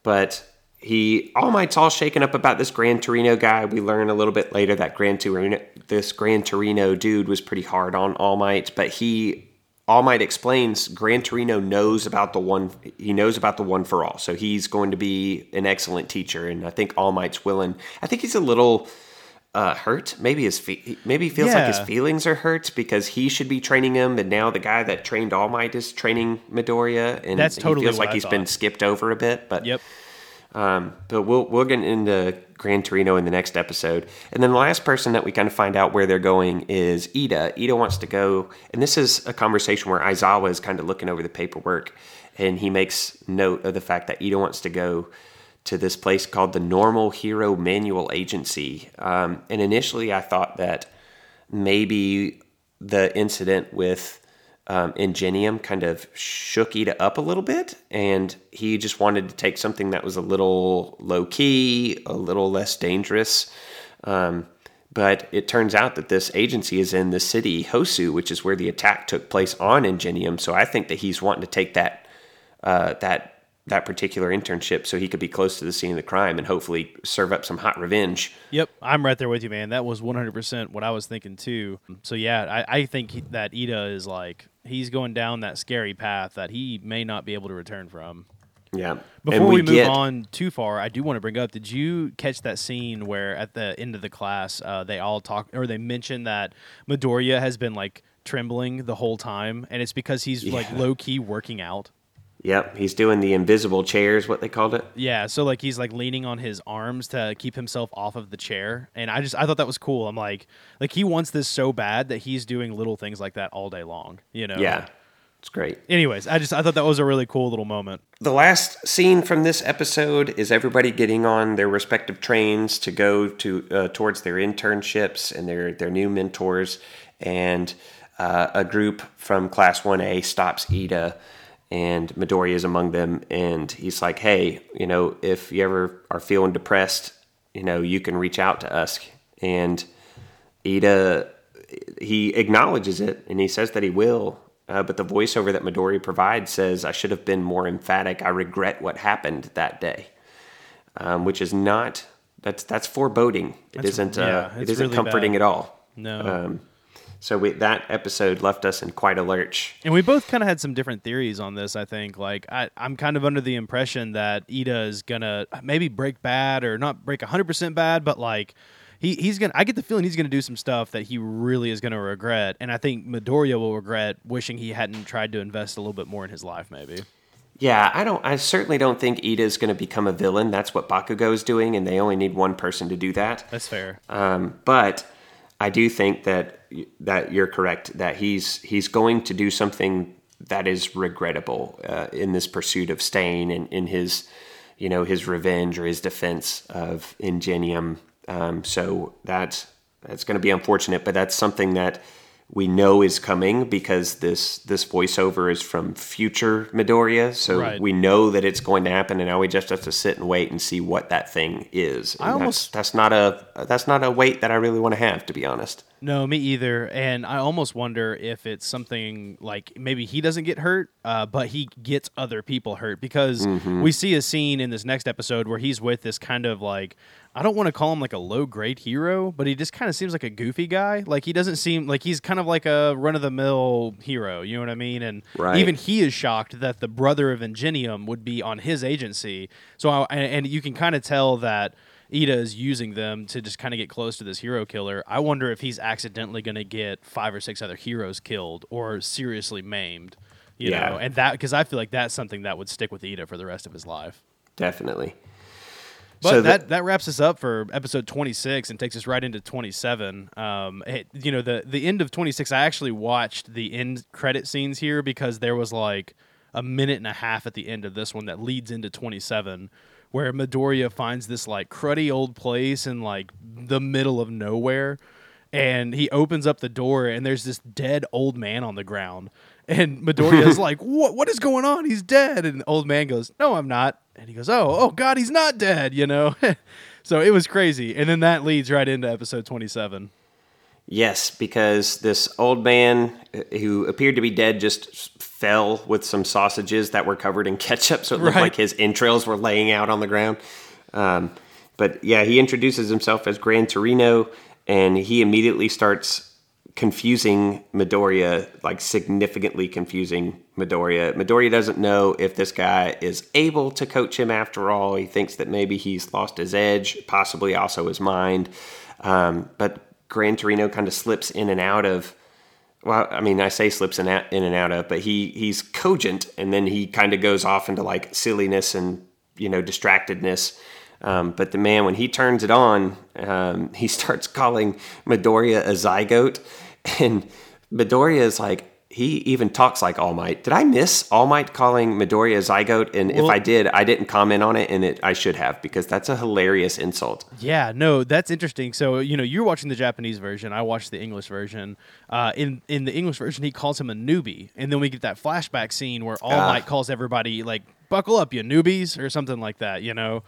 But he All Might's all shaken up about this Gran Torino guy. We learn a little bit later that Gran Torino this Gran Torino dude was pretty hard on All Might, but he All Might explains Gran Torino knows about the one he knows about the one for all. So he's going to be an excellent teacher and I think All Might's willing. I think he's a little uh, hurt. Maybe his fe- maybe he feels like his feelings are hurt because he should be training him, and now the guy that trained All Might is training Midoriya, and That's totally he feels like he's been skipped over a bit. But Yep. Um, but we'll we'll get into Gran Torino in the next episode, and then the last person that we kind of find out where they're going is Ida. Ida wants to go, and this is a conversation where Aizawa is kind of looking over the paperwork, and he makes note of the fact that Ida wants to go to this place called the Normal Hero Manual Agency. Um, and initially, I thought that maybe the incident with um, Ingenium kind of shook Ida up a little bit, and he just wanted to take something that was a little low key, a little less dangerous. Um, but it turns out that this agency is in the city Hosu, which is where the attack took place on Ingenium. So I think that he's wanting to take that uh, that that particular internship so he could be close to the scene of the crime and hopefully serve up some hot revenge. Yep, I'm right there with you, man. That was 100% what I was thinking too. So yeah, I, I think he- that Ida is like he's going down that scary path that he may not be able to return from. Yeah. Before And we, move get- on too far, I do want to bring up: Did you catch that scene where at the end of the class uh, they all talk or they mention that Midoriya has been like trembling the whole time, and it's because he's like low key working out. Yep, he's doing the invisible chairs, what they called it. Yeah, so like he's like leaning on his arms to keep himself off of the chair, and I just I thought that was cool. I'm like, like he wants this so bad that he's doing little things like that all day long. You know? Yeah, it's great. Anyways, I just I thought that was a really cool little moment. The last scene from this episode is everybody getting on their respective trains to go to uh, towards their internships and their their new mentors, and uh, a group from Class One A stops Ida, and Midori is among them, and he's like, "Hey, you know, if you ever are feeling depressed, you know, you can reach out to us." And Ida, he acknowledges it and he says that he will. Uh, but the voiceover that Midori provides says, I should have been more emphatic. I regret what happened that day. Um, which is not, that's, that's foreboding. It That's- isn't, yeah, uh, it isn't comforting bad. at all. No. Um, so we, that episode left us in quite a lurch. And we both kind of had some different theories on this. I think, like, I, I'm kind of under the impression that Ida is gonna maybe break bad or not break 100 percent bad, but like, he, he's gonna. I get the feeling he's gonna do some stuff that he really is gonna regret, and I think Midoriya will regret wishing he hadn't tried to invest a little bit more in his life. Maybe. Yeah, I don't. I certainly don't think Ida is going to become a villain. That's what Bakugo is doing, and they only need one person to do that. That's fair. Um, but I do think that that you're correct that he's he's going to do something that is regrettable uh, in this pursuit of Stain and in his you know his revenge or his defense of Ingenium. Um, so that that's going to be unfortunate, but that's something that we know is coming because this this voiceover is from future Midoriya, so Right. we know that it's going to happen, and now we just have to sit and wait and see what that thing is. I And almost- that's, that's not a that's not a wait that I really want to have, to be honest. No, me either. And I almost wonder if it's something like maybe he doesn't get hurt, uh, but he gets other people hurt because we see a scene in this next episode where he's with this kind of like I don't want to call him like a low grade hero, but he just kind of seems like a goofy guy. Like he doesn't seem like he's kind of like a run of the mill hero. You know what I mean? And Right. even he is shocked that the brother of Ingenium would be on his agency. So I, and, and you can kind of tell that. Ida is using them to just kind of get close to this hero killer. I wonder if he's accidentally going to get five or six other heroes killed or seriously maimed. You Yeah. know, and that because I feel like that's something that would stick with Ida for the rest of his life. Definitely. But So that, that wraps us up for episode 26 and takes us right into 27. Um, it- you know, the, the end of 26, I actually watched the end credit scenes here because there was like a minute and a half at the end of this one that leads into 27 where Midoriya finds this like cruddy old place in like the middle of nowhere. And he opens up the door and there's this dead old man on the ground. And Midoriya's like, "What? What is going on? He's dead." And the old man goes, "No, I'm not." And he goes, "Oh, oh God, he's not dead." You know. so it was crazy. And then that leads right into episode 27. Yes, because this old man uh, who appeared to be dead just fell with some sausages that were covered in ketchup, so it looked Right. like his entrails were laying out on the ground. Um, but yeah, he introduces himself as Gran Torino, and he immediately starts confusing Midoriya, like significantly confusing Midoriya. Midoriya doesn't know if this guy is able to coach him after all. He thinks that maybe he's lost his edge, possibly also his mind. Um, but Gran Torino kind of slips in and out of. Well, I mean, I say slips in, in and out of, but he he's cogent, and then he kind of goes off into like silliness and you know distractedness. Um, but the man, when he turns it on, um, he starts calling Midoriya a zygote, and Midoriya is like he even talks like All Might. Did I miss All Might calling Midoriya a zygote? And if I did, I didn't comment on it, and it I should have because that's a hilarious insult. Yeah, no, that's interesting. So you know, you're watching the Japanese version. I watched the English version. Uh, in in the English version, he calls him a newbie, and then we get that flashback scene where All Ah. Might calls everybody like "buckle up, you newbies" or something like that. You know.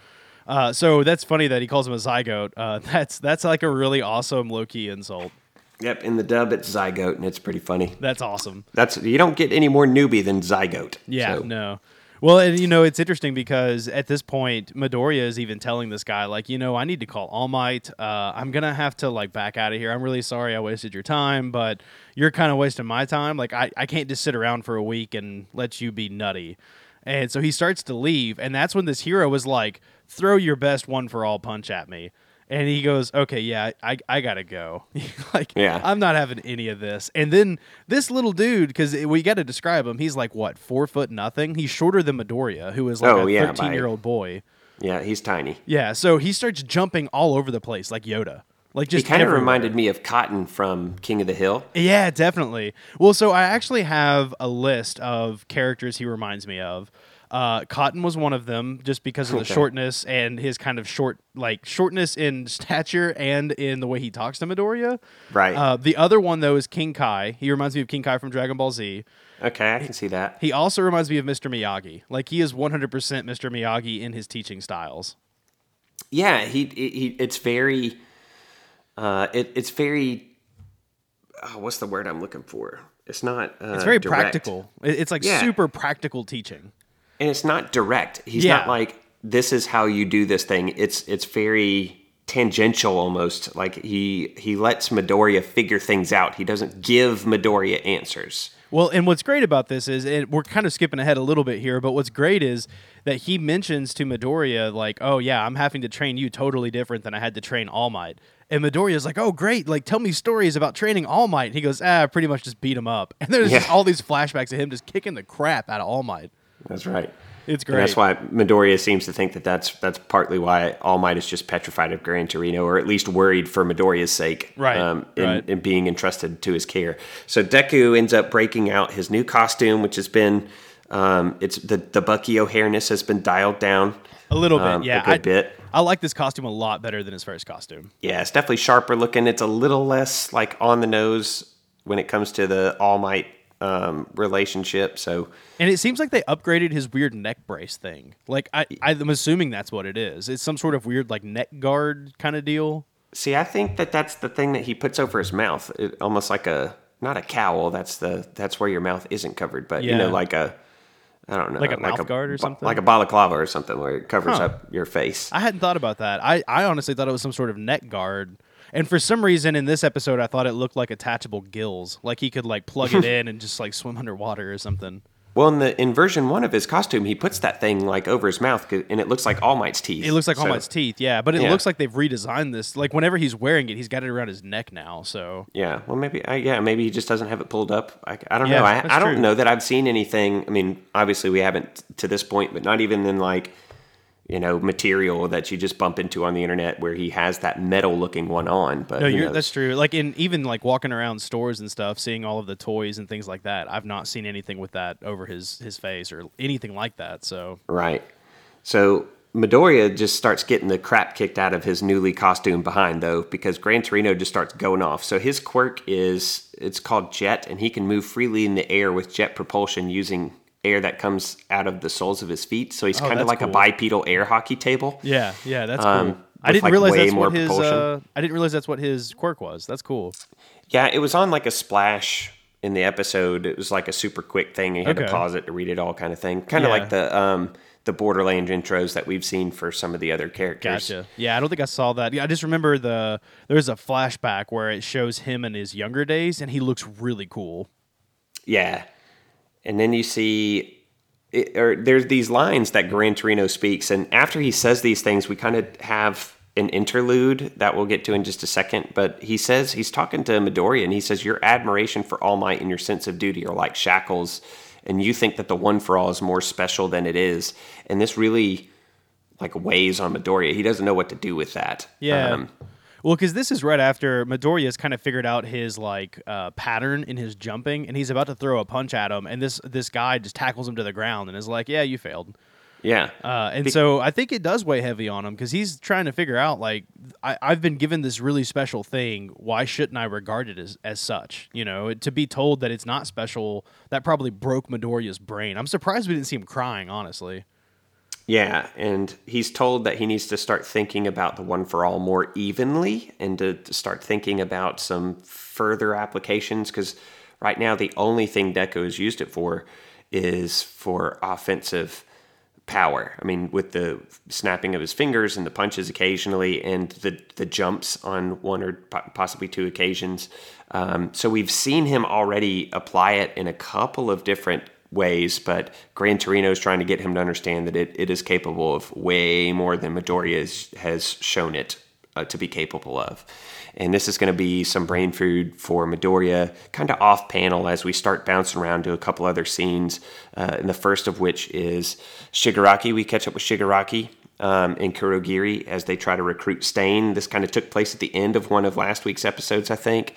Uh, so that's funny that he calls him a zygote. Uh, that's that's like a really awesome low key insult. Yep, in the dub it's zygote, and it's pretty funny. That's awesome. That's you don't get any more newbie than zygote. Yeah, So- no. Well, and you know, it's interesting because at this point, Midoriya is even telling this guy, like, you know, I need to call All Might. Uh, I'm gonna have to like back out of here. I'm really sorry I wasted your time, but you're kind of wasting my time. Like, I, I can't just sit around for a week and let you be nutty. And so he starts to leave, and that's when this hero was like, "Throw your best one for all punch at me." And he goes, "Okay, yeah, I, I gotta go. like, Yeah. I'm not having any of this." And then this little dude, because we got to describe him. He's like what, four foot nothing. He's shorter than Midoriya, who is like Oh, a yeah, 13 year old boy. Yeah, he's tiny. Yeah, so he starts jumping all over the place like Yoda, like just He kind of reminded me of Cotton from King of the Hill. Yeah, definitely. Well, so I actually have a list of characters he reminds me of. Uh, Cotton was one of them, just because of the Okay. shortness and his kind of short, like shortness in stature and in the way he talks to Midoriya. Right. Uh, the other one though is King Kai. He reminds me of King Kai from Dragon Ball Z. Okay, I can see that. He also reminds me of Mr. Miyagi. Like he is 100% Mr. Miyagi in his teaching styles. Yeah, he, he, he it's very, uh, it, it's very, oh, what's the word I'm looking for? It's not. Uh, It's very direct. practical. It's like Yeah. super practical teaching. And it's not direct. He's Yeah. not like this is how you do this thing. It's it's very tangential almost. Like he he lets Midoriya figure things out. He doesn't give Midoriya answers. Well, and what's great about this is, and we're kind of skipping ahead a little bit here, but what's great is that he mentions to Midoriya, like, oh, yeah, I'm having to train you totally different than I had to train All Might. And Midoriya's like, oh, great, like, tell me stories about training All Might. And he goes, ah, pretty much just beat him up. And there's Yeah. all these flashbacks of him just kicking the crap out of All Might. That's right. It's And great. that's why Midoriya seems to think that that's that's partly why All Might is just petrified of Gran Torino, or at least worried for Midoriya's sake, Right, Um, in, right. in being entrusted to his care. So Deku ends up breaking out his new costume, which has been um, it's the the Bucky O'Hareness has been dialed down a little bit, um, yeah. a good I, bit. I like this costume a lot better than his first costume. Yeah, it's definitely sharper looking. It's a little less like on the nose when it comes to the All Might um, relationship. So And it seems like they upgraded his weird neck brace thing. Like, I, I'm assuming that's what it is. It's some sort of weird, like, neck guard kind of deal. See, I think that that's the thing that he puts over his mouth, it, almost like a not a cowl. That's the that's where your mouth isn't covered, but you know, like a I don't know, Like a mouth guard or something? like a balaclava or something, where it covers Huh. up your face. I hadn't thought about that. I, I honestly thought it was some sort of neck guard. And for some reason in this episode, I thought it looked like attachable gills. Like he could like plug it in and just like swim underwater or something. Well, in the in version one of his costume, he puts that thing like over his mouth, and it looks like All Might's teeth. It looks like All Might's teeth, yeah. But it Yeah. looks like they've redesigned this. Like whenever he's wearing it, he's got it around his neck now. So Yeah, well, maybe I, yeah, maybe he just doesn't have it pulled up. I, I don't Yeah, know. I, I don't true. know that I've seen anything. I mean, obviously we haven't to this point, but not even in like you know, material that you just bump into on the internet where he has that metal looking one on. But No, you're, that's true. Like in even like walking around stores and stuff, seeing all of the toys and things like that. I've not seen anything with that over his his face or anything like that. So Right. So Midoriya just starts getting the crap kicked out of his newly costume behind though, because Gran Torino just starts going off. So his quirk is it's called Jet, and he can move freely in the air with jet propulsion using air that comes out of the soles of his feet. So he's Oh, kind of like cool. a bipedal air hockey table. yeah, yeah, that's Um, cool. I didn't like, realize that's what his. Uh, I didn't realize that's what his quirk was. That's cool. Yeah, it was on like a splash in the episode. It was like a super quick thing. You had Okay. to pause it to read it all, kind of thing. Kind of Yeah. like the um, the Borderland intros that we've seen for some of the other characters. Gotcha. Yeah, I don't think I saw that. Yeah, I just remember the there's a flashback where it shows him in his younger days, and he looks really cool. Yeah, and then you see. It, or there's these lines that Gran Torino speaks, and after he says these things, we kind of have an interlude that we'll get to in just a second. But he says he's talking to Midoriya, and he says, "Your admiration for All Might and your sense of duty are like shackles, and you think that the One for All is more special than it is." And this really like weighs on Midoriya. He doesn't know what to do with that. Yeah. Um, well, because this is right after Midoriya's kind of figured out his like uh, pattern in his jumping, and he's about to throw a punch at him, and this this guy just tackles him to the ground and is like, "Yeah, you failed." yeah. Uh, and so I think it does weigh heavy on him because he's trying to figure out like I, I've been given this really special thing. Why shouldn't I regard it as, as such? You know, to be told that it's not special that probably broke Midoriya's brain. I'm surprised we didn't see him crying. Honestly, Yeah, and he's told that he needs to start thinking about the one for all more evenly and to, to start thinking about some further applications because right now the only thing Deku has used it for is for offensive power. I mean, with the snapping of his fingers and the punches occasionally and the, the jumps on one or possibly two occasions. Um, so we've seen him already apply it in a couple of different ways, but Gran Torino is trying to get him to understand that it, it is capable of way more than Midoriya is, has shown it uh, to be capable of. And this is going to be some brain food for Midoriya, kind of off panel as we start bouncing around to a couple other scenes. Uh, and the first of which is Shigaraki. We catch up with Shigaraki um, and Kurogiri as they try to recruit Stain. This kind of took place at the end of one of last week's episodes, I think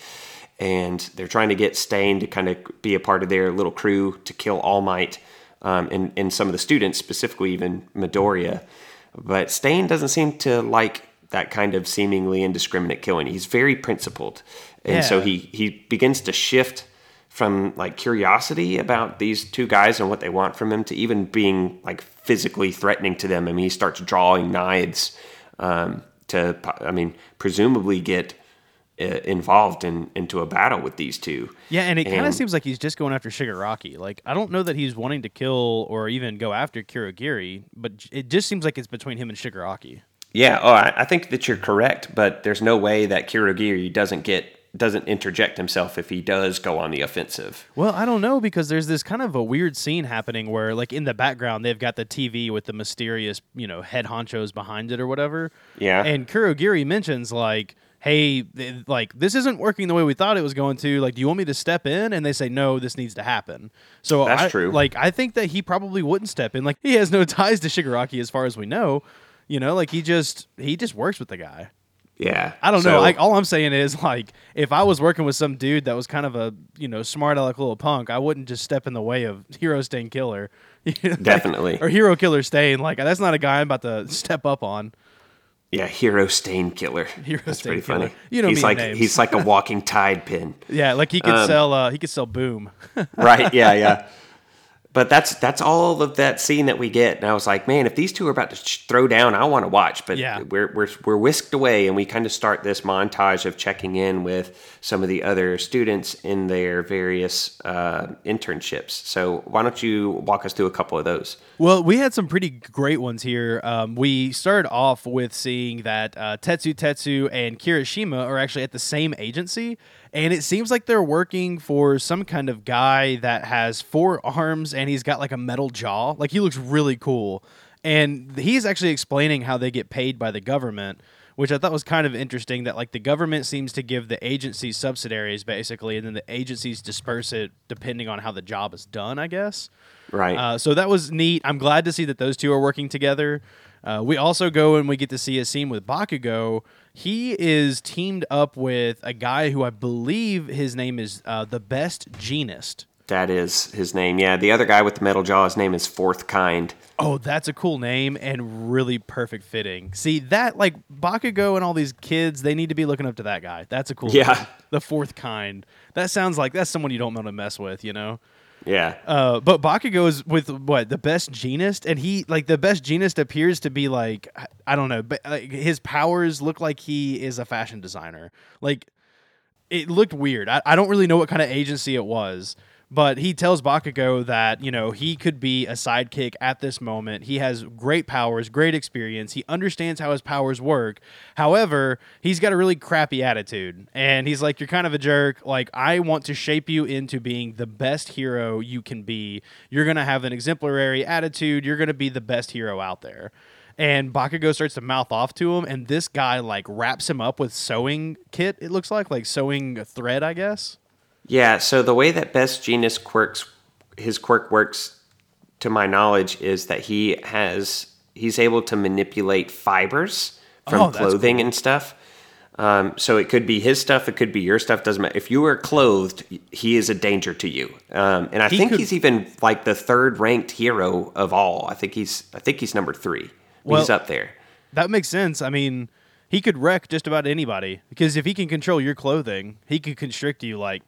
and they're trying to get Stain to kind of be a part of their little crew to kill All Might um, and, and some of the students, specifically even Midoriya. But Stain doesn't seem to like that kind of seemingly indiscriminate killing. He's very principled. And so he, he begins to shift from like curiosity about these two guys and what they want from him to even being like physically threatening to them. I mean, he starts drawing knives um, to, I mean, presumably get involved in into a battle with these two. yeah, and it kind of seems like he's just going after Shigaraki. Like I don't know that he's wanting to kill or even go after Kurogiri, but it just seems like it's between him and Shigaraki. Yeah, oh, I, I think that you're correct, but there's no way that Kurogiri doesn't get doesn't interject himself if he does go on the offensive. Well, I don't know because there's this kind of a weird scene happening where, like, in the background, they've got the TV with the mysterious, you know, head honchos behind it or whatever. Yeah. And Kurogiri mentions, like, hey, th- like, this isn't working the way we thought it was going to. Like, do you want me to step in? And they say, no, this needs to happen. So That's I, true. Like, I think that he probably wouldn't step in. Like, he has no ties to Shigaraki as far as we know. You know, like, he just, he just works with the guy. Yeah, I don't So- know. Like all I'm saying is like if I was working with some dude that was kind of a you know smart aleck little punk, I wouldn't just step in the way of Hero Stain Killer. You know, like- Definitely. or Hero Killer Stain. Like that's not a guy I'm about to step up on. Yeah, hero stain killer. Hero That's Stain pretty Killer. funny. You know he's like names. he's like a walking tide pin. Yeah, like he could Um, sell. Uh, he could sell Boom. right yeah yeah but that's that's all of that scene that we get and i was like man if these two are about to sh- throw down i want to watch but Yeah. we're, we're we're whisked away and we kind of start this montage of checking in with some of the other students in their various uh, internships so why don't you walk us through a couple of those Well, we had some pretty great ones here. Um, we started off with seeing that uh, Tetsu Tetsu and Kirishima are actually at the same agency, and it seems like they're working for some kind of guy that has four arms and he's got like a metal jaw. Like he looks really cool, and he's actually explaining how they get paid by the government. Which I thought was kind of interesting that like the government seems to give the agencies subsidiaries basically, and then the agencies disperse it depending on how the job is done. I guess. right Uh, so that was neat. I'm glad to see that those two are working together. Uh, we also go and we get to see a scene with Bakugo. He is teamed up with a guy who I believe his name is uh, the Best Jeanist. That is his name. Yeah, the other guy with the metal jaw, his name is Fourth Kind. Oh, that's a cool name and really perfect fitting. See that like Bakugo and all these kids, they need to be looking up to that guy. That's a cool. Yeah. name. the fourth kind. That sounds like that's someone you don't want to mess with, you know. Yeah. Uh, but Bakugo is with what the Best Jeanist, and he like the Best Jeanist appears to be like I don't know, but like, his powers look like he is a fashion designer. Like it looked weird. I, I don't really know what kind of agency it was, but he tells Bakugo that you know he could be a sidekick at this moment. He has great powers, great experience. He understands how his powers work. However, he's got a really crappy attitude, and he's like, "You're kind of a jerk. Like I want to shape you into being the best hero you can be. You're gonna have an exemplary attitude. You're gonna be the best hero out there." And Bakugo starts to mouth off to him, and this guy like wraps him up with sewing kit. It looks like like sewing thread, I guess. Yeah, so the way that Best Jeanist quirks his quirk works to my knowledge is that he has he's able to manipulate fibers from Oh, clothing cool. and stuff. Um, so it could be his stuff, it could be your stuff. Doesn't matter. If you are clothed, he is a danger to you. Um, and I He think could- he's even like the third ranked hero of all. I think he's I think he's number three. Well- he's up there. That makes sense. I mean, he could wreck just about anybody because if he can control your clothing, he could constrict you like,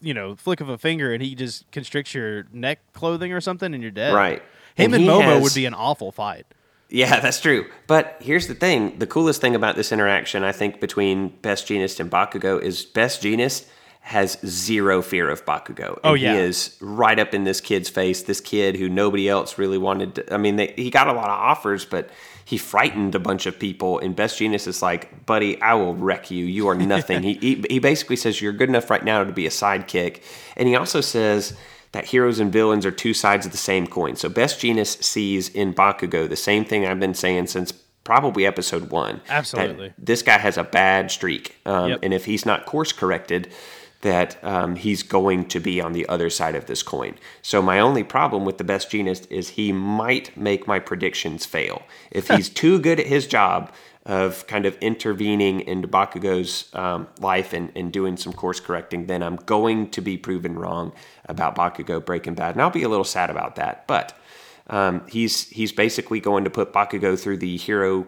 you know, flick of a finger, and he just constricts your neck clothing or something, and you're dead. Right. Him And and, Momo has- would be an awful fight. Yeah, that's true. But here's the thing: the coolest thing about this interaction, I think, between Best Jeanist and Bakugo is Best Jeanist has zero fear of Bakugo. Oh, and Oh, yeah. he is right up in this kid's face. This kid who nobody else really wanted. To, I mean, they, he got a lot of offers, but he frightened a bunch of people. And Best Genius is like, "Buddy, I will wreck you. You are nothing." he, he he basically says, "You're good enough right now to be a sidekick," and he also says that heroes and villains are two sides of the same coin. So Best Genius sees in Bakugo the same thing I've been saying since probably episode one. Absolutely. this guy has a bad streak, um, Yep. and if he's not course corrected, that um, he's going to be on the other side of this coin. So my only problem with the Best Jeanist is he might make my predictions fail. If he's too good at his job of kind of intervening in Bakugo's um, life and, and doing some course correcting, then I'm going to be proven wrong about Bakugo Breaking Bad, and I'll be a little sad about that. But um, he's he's basically going to put Bakugo through the hero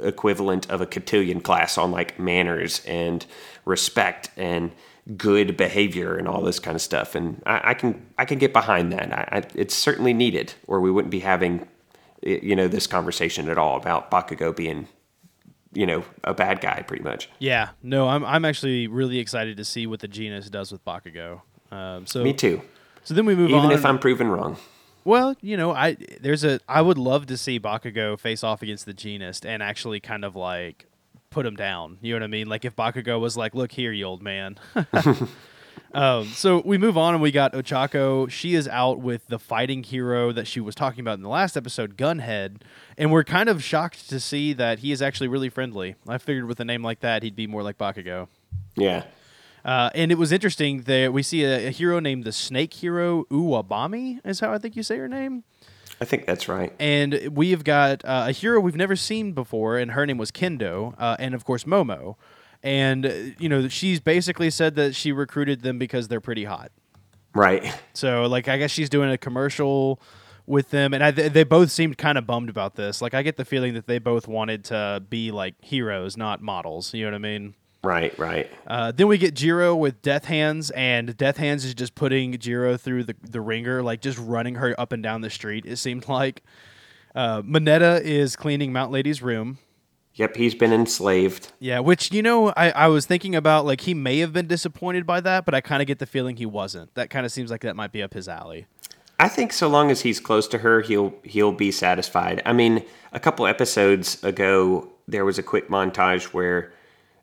equivalent of a cotillion class on like manners and respect and good behavior and all this kind of stuff. And I, I can I can get behind that. I, I, it's certainly needed, or we wouldn't be having you know this conversation at all about Bakugo being you know a bad guy pretty much. Yeah, no, I'm I'm actually really excited to see what the Jeanist does with Bakugo. Um, so Me too. So then we move Even on. Even if I'm proven wrong. Well, you know, I there's a I would love to see Bakugo face off against the Jeanist and actually kind of like put him down. You know what I mean? Like if Bakugo was like, "Look here, you old man." um, so we move on and we got Ochako. She is out with the fighting hero that she was talking about in the last episode, Gunhead, and we're kind of shocked to see that he is actually really friendly. I figured with a name like that, he'd be more like Bakugo. Yeah. Uh, and it was interesting that we see a, a hero named the Snake Hero Uwabami, is how I think you say her name. I think that's right. And we have got uh, a hero we've never seen before, and her name was Kendo, uh, and of course Momo. And uh, you know, she's basically said that she recruited them because they're pretty hot. Right. So, like, I guess she's doing a commercial with them, and I, they they both seemed kind of bummed about this. Like, I get the feeling that they both wanted to be like heroes, not models. You know what I mean? Right, right. Uh, then we get Jiro with Death Hands, and Death Hands is just putting Jiro through the, the ringer, like just running her up and down the street, it seemed like. Uh, Mineta is cleaning Mount Lady's room. Yep, he's been enslaved. Yeah, which, you know, I, I was thinking about, like, he may have been disappointed by that, but I kind of get the feeling he wasn't. That kind of seems like that might be up his alley. I think so long as he's close to her, he'll he'll be satisfied. I mean, a couple episodes ago, there was a quick montage where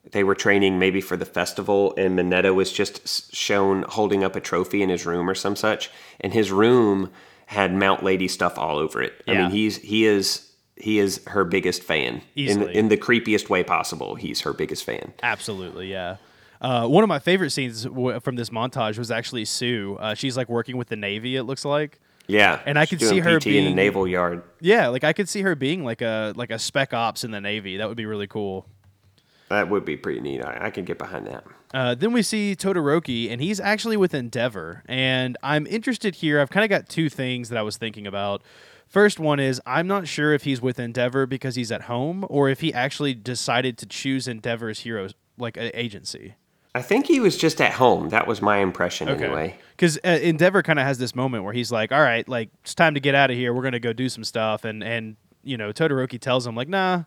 they were training maybe for the festival, and Mineta was just shown holding up a trophy in his room or some such, and his room had Mount Lady stuff all over it. I mean, he's he is he is her biggest fan in in the creepiest way possible. He's her biggest fan. Absolutely, yeah. Uh, one of my favorite scenes w- from this montage was actually Tsu. Uh, she's like working with the Navy, it looks like. Yeah, And I could see her PT in being- the naval yard. Yeah, like I could see her being like a like a spec ops in the Navy. That would be really cool. That would be pretty neat. I, I can get behind that. Uh, then we see Todoroki, and he's actually with Endeavor. And I'm interested here. I've kind of got two things that I was thinking about. First one is I'm not sure if he's with Endeavor because he's at home, or if he actually decided to choose Endeavor's heroes like a agency. I think he was just at home. That was my impression anyway. Because uh, Endeavor kind of has this moment where he's like, "All right, like it's time to get out of here. We're gonna go do some stuff." And and you know, Todoroki tells him like, "Nah,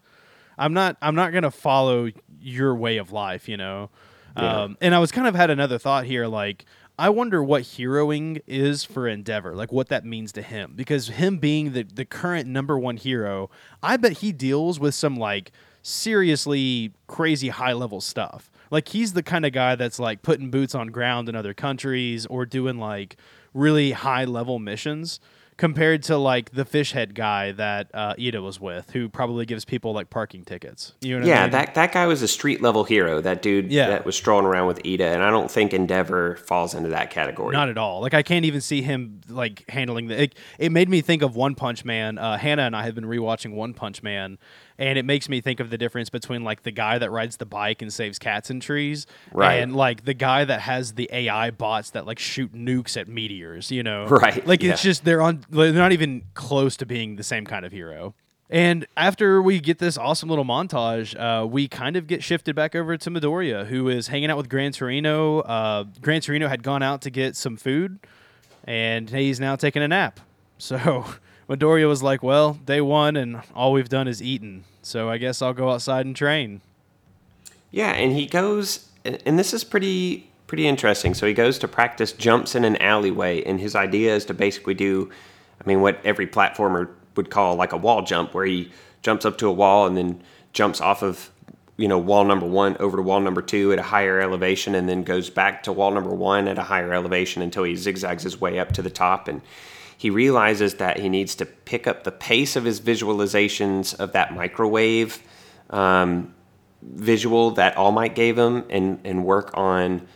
I'm not. I'm not gonna follow your way of life." You know. Yeah. Um, and I was kind of had another thought here, like. I wonder what heroing is for Endeavor, like what that means to him. Because him being the, the current number one hero, I bet he deals with some like seriously crazy high level stuff. Like he's the kind of guy that's like putting boots on ground in other countries or doing like really high level missions compared to like the fish head guy that uh, Ida was with, who probably gives people like parking tickets. You know what I Yeah, mean? that that guy was a street level hero. That dude Yeah. that was strolling around with Ida, and I don't think Endeavor falls into that category. Not at all. Like I can't even see him like handling the. It, it made me think of One Punch Man. Uh, Hannah and I have been rewatching One Punch Man, and it makes me think of the difference between like the guy that rides the bike and saves cats and trees, Right. and like the guy that has the AI bots that like shoot nukes at meteors. You know, Right, Like it's just they're on. They're not even close to being the same kind of hero. And after we get this awesome little montage, uh, we kind of get shifted back over to Midoriya, who is hanging out with Gran Torino. Uh, Gran Torino had gone out to get some food, and he's now taking a nap. So Midoriya was like, "Well, day one, and all we've done is eaten. So I guess I'll go outside and train." Yeah, and he goes, and this is pretty pretty interesting. So he goes to practice jumps in an alleyway, and his idea is to basically do, I mean, what every platformer would call like a wall jump, where he jumps up to a wall and then jumps off of, you know, wall number one over to wall number two at a higher elevation, and then goes back to wall number one at a higher elevation until he zigzags his way up to the top and. He realizes that he needs to pick up the pace of his visualizations of that microwave um, visual that All Might gave him and, and work on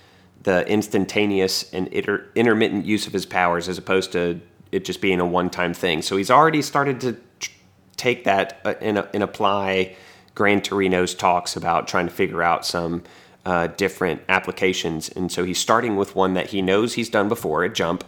the instantaneous and inter- intermittent use of his powers as opposed to it just being a one time thing. So he's already started to tr- take that uh, and, and apply Gran Torino's talks about trying to figure out some uh, different applications. And so he's starting with one that he knows he's done before, a jump.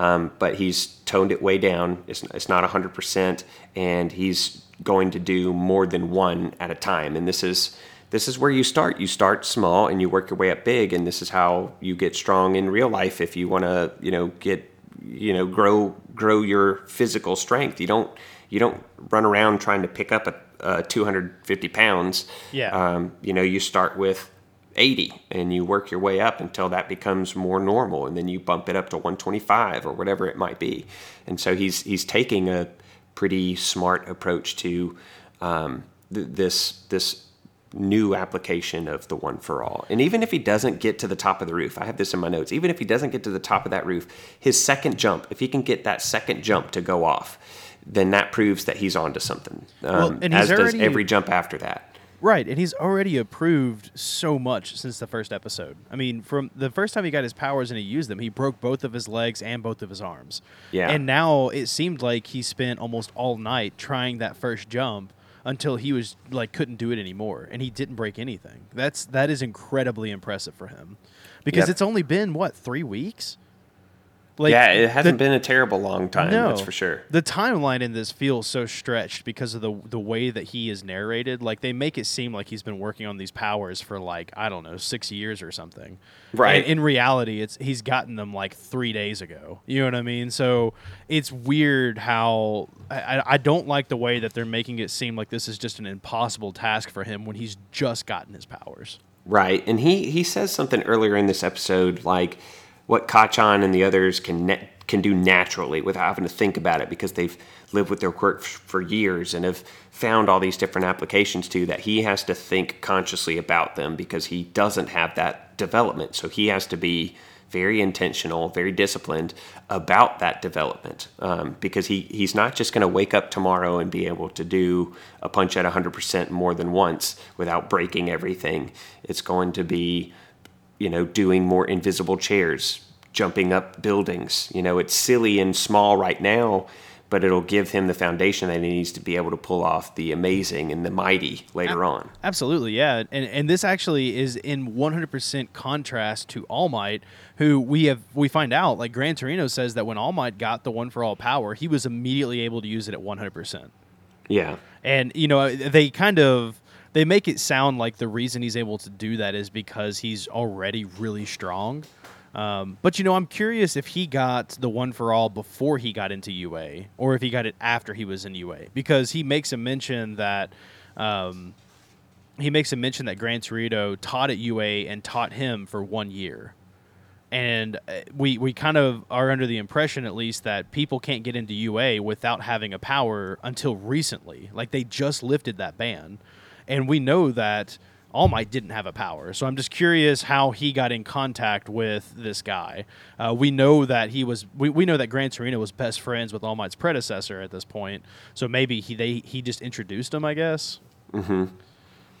Um, but he's toned it way down. It's, it's not 100%, and he's going to do more than one at a time. And this is this is where you start. You start small and you work your way up big, and this is how you get strong in real life. If you want to, you know, get you know grow grow your physical strength, you don't you don't run around trying to pick up a, a 250 pounds. Yeah. Um, you know, you start with 80 and you work your way up until that becomes more normal and then you bump it up to 125 or whatever it might be. And so he's he's taking a pretty smart approach to um, th- this this new application of the one for all. And even if he doesn't get to the top of the roof i have this in my notes even if he doesn't get to the top of that roof his second jump if he can get that second jump to go off then that proves that he's onto something um, Well, as does every jump after that Right, and he's already approved so much since the first episode. I mean, from the first time he got his powers and he used them, he broke both of his legs and both of his arms. Yeah. And now it seemed like he spent almost all night trying that first jump until he was like couldn't do it anymore and he didn't break anything. That's that is incredibly impressive for him. Because Yep. it's only been what, 3 weeks? Like yeah it hasn't the- been a terrible long time that's for sure the timeline in this feels so stretched because of the the way that he is narrated. Like they make it seem like he's been working on these powers for like I don't know six years or something. Right. And in reality, it's he's gotten them like three days ago. You know what I mean? So it's weird how I, I- I don't like the way that they're making it seem like this is just an impossible task for him when he's just gotten his powers. Right, and he he says something earlier in this episode like what Kacchan and the others can can do naturally without having to think about it because they've lived with their quirk f- for years and have found all these different applications to that he has to think consciously about them because he doesn't have that development. So he has to be very intentional, very disciplined about that development um, because he, he's not just going to wake up tomorrow and be able to do a punch at 100% more than once without breaking everything. It's going to be, you know, doing more invisible chairs, jumping up buildings. You know, it's silly and small right now, but it'll give him the foundation that he needs to be able to pull off the amazing and the mighty later on. Absolutely, yeah, and and this actually is in 100% contrast to All Might, who we have we find out like Gran Torino says that when All Might got the one for all power, he was immediately able to use it at 100%. Yeah, and you know they kind of they make it sound like the reason he's able to do that is because he's already really strong. Um, but you know, I'm curious if he got the one for all before he got into UA, or if he got it after he was in UA, because he makes a mention that um, he makes a mention that Gran Torino taught at UA and taught him for one year. And uh, we, we kind of are under the impression, at least, that people can't get into UA without having a power until recently. Like they just lifted that ban. And we know that all Might didn't have a power. So I'm just curious how he got in contact with this guy. Uh, we know that he was we, we know that Gran Torino was best friends with All Might's predecessor at this point. So maybe he they he just introduced him, I guess. Mm-hmm.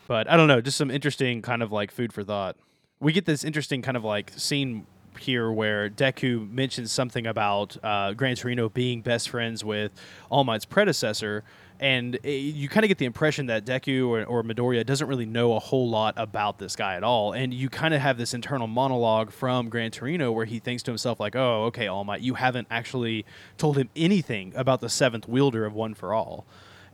But I don't know, just some interesting kind of like food for thought. We get this interesting kind of like scene here where Deku mentions something about uh, Gran Torino being best friends with All Might's predecessor, and it, you kind of get the impression that Deku or, or, Midoriya doesn't really know a whole lot about this guy at all, and you kind of have this internal monologue from Gran Torino where he thinks to himself like, "Oh, okay, All Might, you haven't actually told him anything about the seventh wielder of One for All."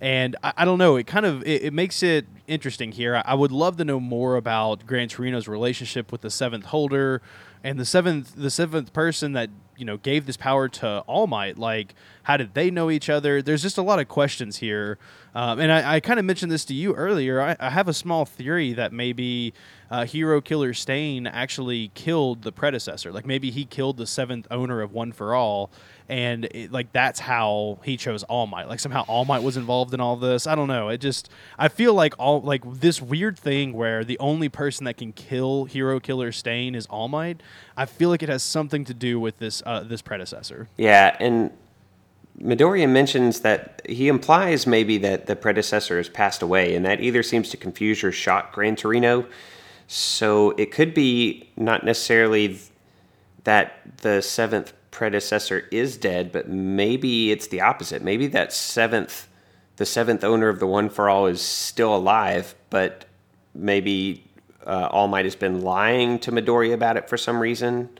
And I, I don't know, it kind of it, it makes it interesting here. I, I would love to know more about Gran Torino's relationship with the seventh holder and the seventh the seventh person that you know gave this power to All Might. Like, how did they know each other? There's just a lot of questions here, um, and I, I kind of mentioned this to you earlier. I, I, have a small theory that maybe uh, Hero Killer Stain actually killed the predecessor. Like maybe he killed the seventh owner of One for All, and it, like that's how he chose All Might. Like somehow All Might was involved in all this. I don't know. It just I feel like all like this weird thing where the only person that can kill Hero Killer Stain is All Might. I feel like it has something to do with this uh, this predecessor. Yeah, and Midoriya mentions that he implies maybe that the predecessor has passed away, and that either seems to confuse or shock Gran Torino. So it could be not necessarily that the seventh predecessor is dead, but maybe it's the opposite. Maybe that seventh, the seventh owner of the One for All is still alive, but maybe uh, All Might has been lying to Midori about it for some reason.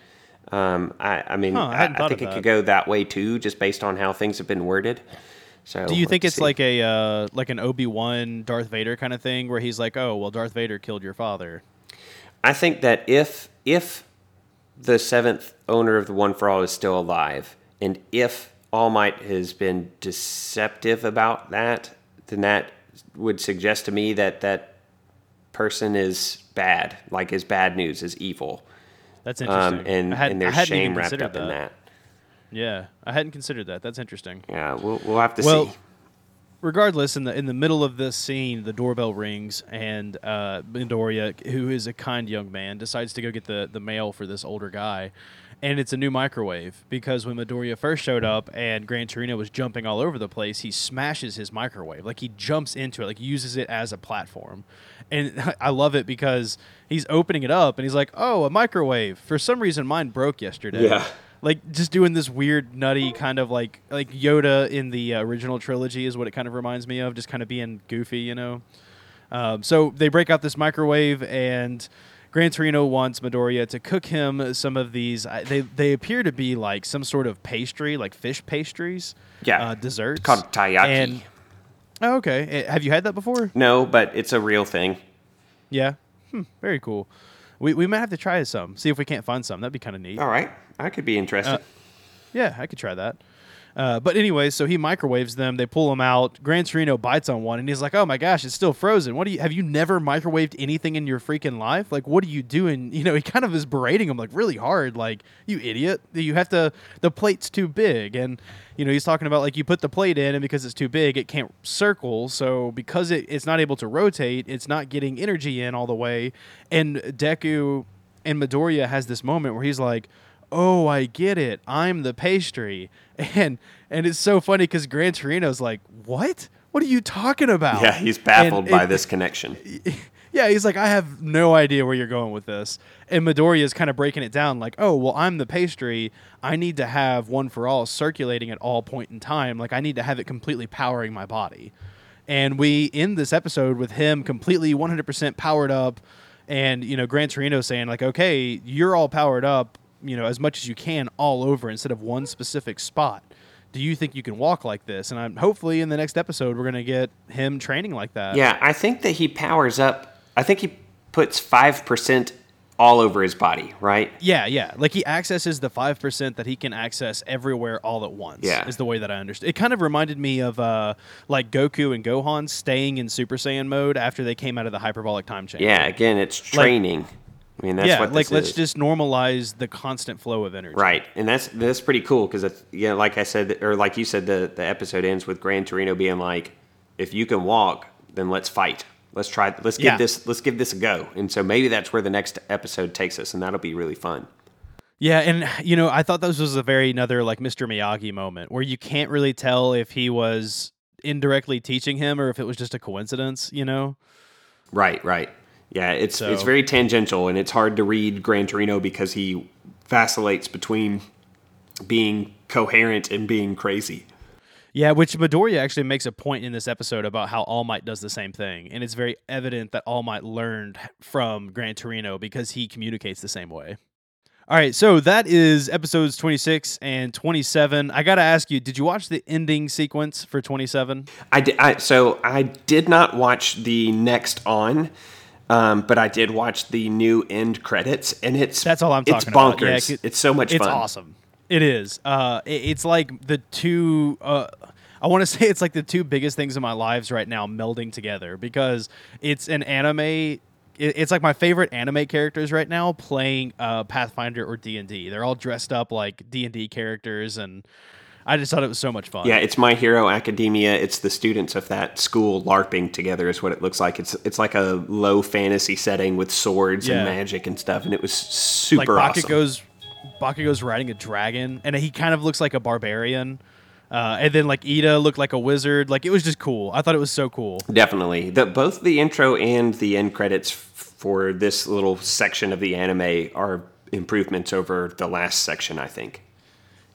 Um, I, I, mean, huh, I, I, I think it could go that way too, just based on how things have been worded. So, do you think it's see. like a uh, like an Obi Wan Darth Vader kind of thing, where he's like, "Oh, well, Darth Vader killed your father"? I think that if if the seventh owner of the One for All is still alive, and if All Might has been deceptive about that, then that would suggest to me that that person is bad, like is bad news, is evil. That's interesting. Um, and, had, and there's shame wrapped up that. in that. Yeah, I hadn't considered that. That's interesting. Yeah, we'll, we'll have to well, see regardless, in the in the middle of this scene, the doorbell rings, and uh, Midoriya, who is a kind young man, decides to go get the the mail for this older guy, and it's a new microwave because when Midoriya first showed up and Gran Torino was jumping all over the place, he smashes his microwave, like he jumps into it, like uses it as a platform, and I love it because he's opening it up and he's like, "Oh, a microwave." For some reason, mine broke yesterday. Yeah like just doing this weird nutty kind of like like Yoda in the uh, original trilogy is what it kind of reminds me of, just kind of being goofy, you know. Um, so they break out this microwave and. Gran Torino wants Midoriya to cook him some of these. They they appear to be like some sort of pastry, like fish pastries. Yeah, uh, desserts it's called taiyaki. And, oh, okay. Eh, have you had that before? No, but it's a real thing. Yeah. Hmm, very cool. We we might have to try some. See if we can't find some. That'd be kind of neat. All right. I could be interested. Uh, yeah, I could try that. Uh, but anyway, so he microwaves them. They pull them out. Gran Torino bites on one, and he's like, "Oh my gosh, it's still frozen. What do you have? You never microwaved anything in your freaking life? Like, what are you doing? You know?" He kind of is berating him like really hard, like, "You idiot! You have to. The plate's too big." And you know, he's talking about like you put the plate in, and because it's too big, it can't circle. So because it, it's not able to rotate, it's not getting energy in all the way. And Deku and Midoriya has this moment where he's like oh, I get it. I'm the pastry. And and it's so funny because Gran Torino's like, what? What are you talking about? Yeah, he's baffled and by this connection. Yeah, he's like, I have no idea where you're going with this. And Midoriya is kind of breaking it down like, oh, well, I'm the pastry. I need to have one for all circulating at all point in time. Like, I need to have it completely powering my body. And we end this episode with him completely 100% powered up. And, you know, Gran Torino saying, like, okay, you're all powered up, you know, as much as you can all over instead of one specific spot. Do you think you can walk like this? And I'm hopefully in the next episode, we're going to get him training like that. Yeah, I think that he powers up. I think he puts 5% all over his body, right? Yeah, yeah. Like he accesses the five percent that he can access everywhere all at once. Yeah. is the way that I understand. It kind of reminded me of uh, like Goku and Gohan staying in Super Saiyan mode after they came out of the hyperbolic time chamber. Yeah, again, it's training. I mean, that's yeah. what like let's is. just normalize the constant flow of energy. Right, and that's that's pretty cool because yeah, like I said, or like you said, the the episode ends with Gran Torino being like, "If you can walk, then let's fight. Let's try. Let's give Yeah. this. Let's give this a go." And so maybe that's where the next episode takes us, and that'll be really fun. Yeah, and you know, I thought this was a very another like Mr. Miyagi moment where you can't really tell if he was indirectly teaching him or if it was just a coincidence. You know. Right, right. Yeah, it's So- it's very tangential, and it's hard to read Gran Torino because he vacillates between being coherent and being crazy. Yeah, which Midoriya actually makes a point in this episode about how All Might does the same thing, and it's very evident that All Might learned from Gran Torino because he communicates the same way. All right, so that is episodes 26 and 27. I got to ask you, did you watch the ending sequence for 27? I, di- I so I did not watch the next on, um, but I did watch the new end credits, and it's That's all I'm it's talking about. Yeah, bonkers. it's so much It's fun. awesome. It is. Uh, it- it's like the two. Uh, I want to say it's like the two biggest things in my lives right now melding together because it's an anime. it- It's like my favorite anime characters right now playing uh, Pathfinder or D and D. They're all dressed up like D and D characters, and I just thought it was so much fun. Yeah, it's My Hero Academia. It's the students of that school LARPing together is what it looks like. It's it's like a low fantasy setting with swords Yeah. and magic and stuff, and it was like super awesome. Bakugo's Bakugo's riding a dragon, and he kind of looks like a barbarian. Uh, and then like Iida looked like a wizard. Like it was just cool. I thought it was so cool. Definitely, the, both the intro and the end credits f- for this little section of the anime are improvements over the last section. I think.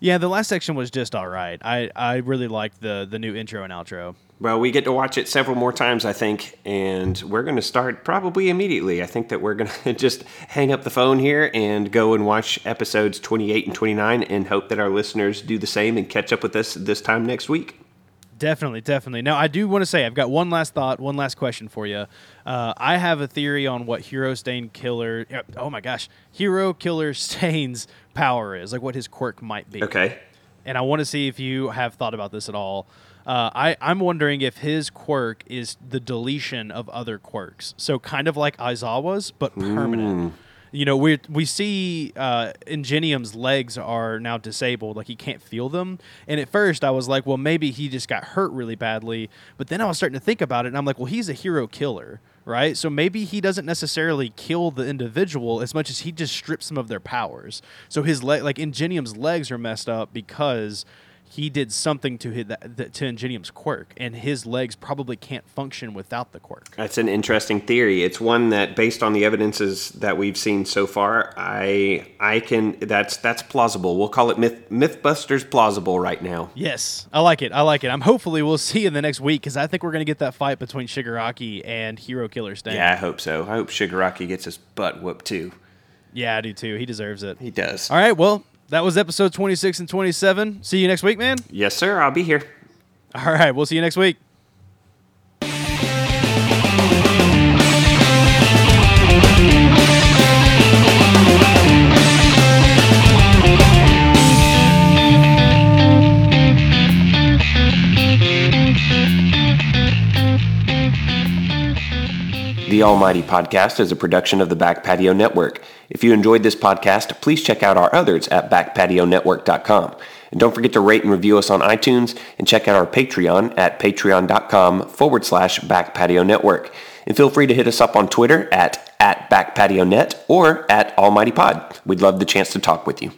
Yeah, the last section was just all right. I, I really liked the the new intro and outro. Well, we get to watch it several more times, I think, and we're going to start probably immediately. I think that we're going to just hang up the phone here and go and watch episodes 28 and 29 and hope that our listeners do the same and catch up with us this time next week. Definitely, definitely. Now, I do want to say I've got one last thought, one last question for you. Uh, I have a theory on what Hero Stain Killer. Oh my gosh, Hero Killer Stain's power is, like what his quirk might be. Okay. and I want to see if you have thought about this at all. Uh, I, I'm wondering if his quirk is the deletion of other quirks. So kind of like Aizawa's, but permanent. You know, we we see uh, Ingenium's legs are now disabled, like he can't feel them. And at first, I was like, well, maybe he just got hurt really badly. But then I was starting to think about it, and I'm like, well, he's a hero killer, right? So maybe he doesn't necessarily kill the individual as much as he just strips them of their powers. So his leg, like Ingenium's legs, are messed up because he did something to his, to Ingenium's quirk, and his legs probably can't function without the quirk. That's an interesting theory. It's one that, based on the evidences that we've seen so far, I I can that's that's plausible. We'll call it myth MythBusters plausible right now. Yes, I like it. I like it. I'm hopefully we'll see in the next week because I think we're gonna get that fight between Shigaraki and Hero Killer Stain. Yeah, I hope so. I hope Shigaraki gets his butt whooped too. yeah, I do too. He deserves it. He does. All right, well, that was episode 26 and 27. See you next week, man. Yes, sir. I'll be here. All right, we'll see you next week. The Almighty Podcast is a production of the Back Patio Network. If you enjoyed this podcast, please check out our others at backpationetwork.com. And don't forget to rate and review us on iTunes and check out our Patreon at patreon.com forward slash backpatio network. And feel free to hit us up on Twitter at, at backpationet or at almightypod. We'd love the chance to talk with you.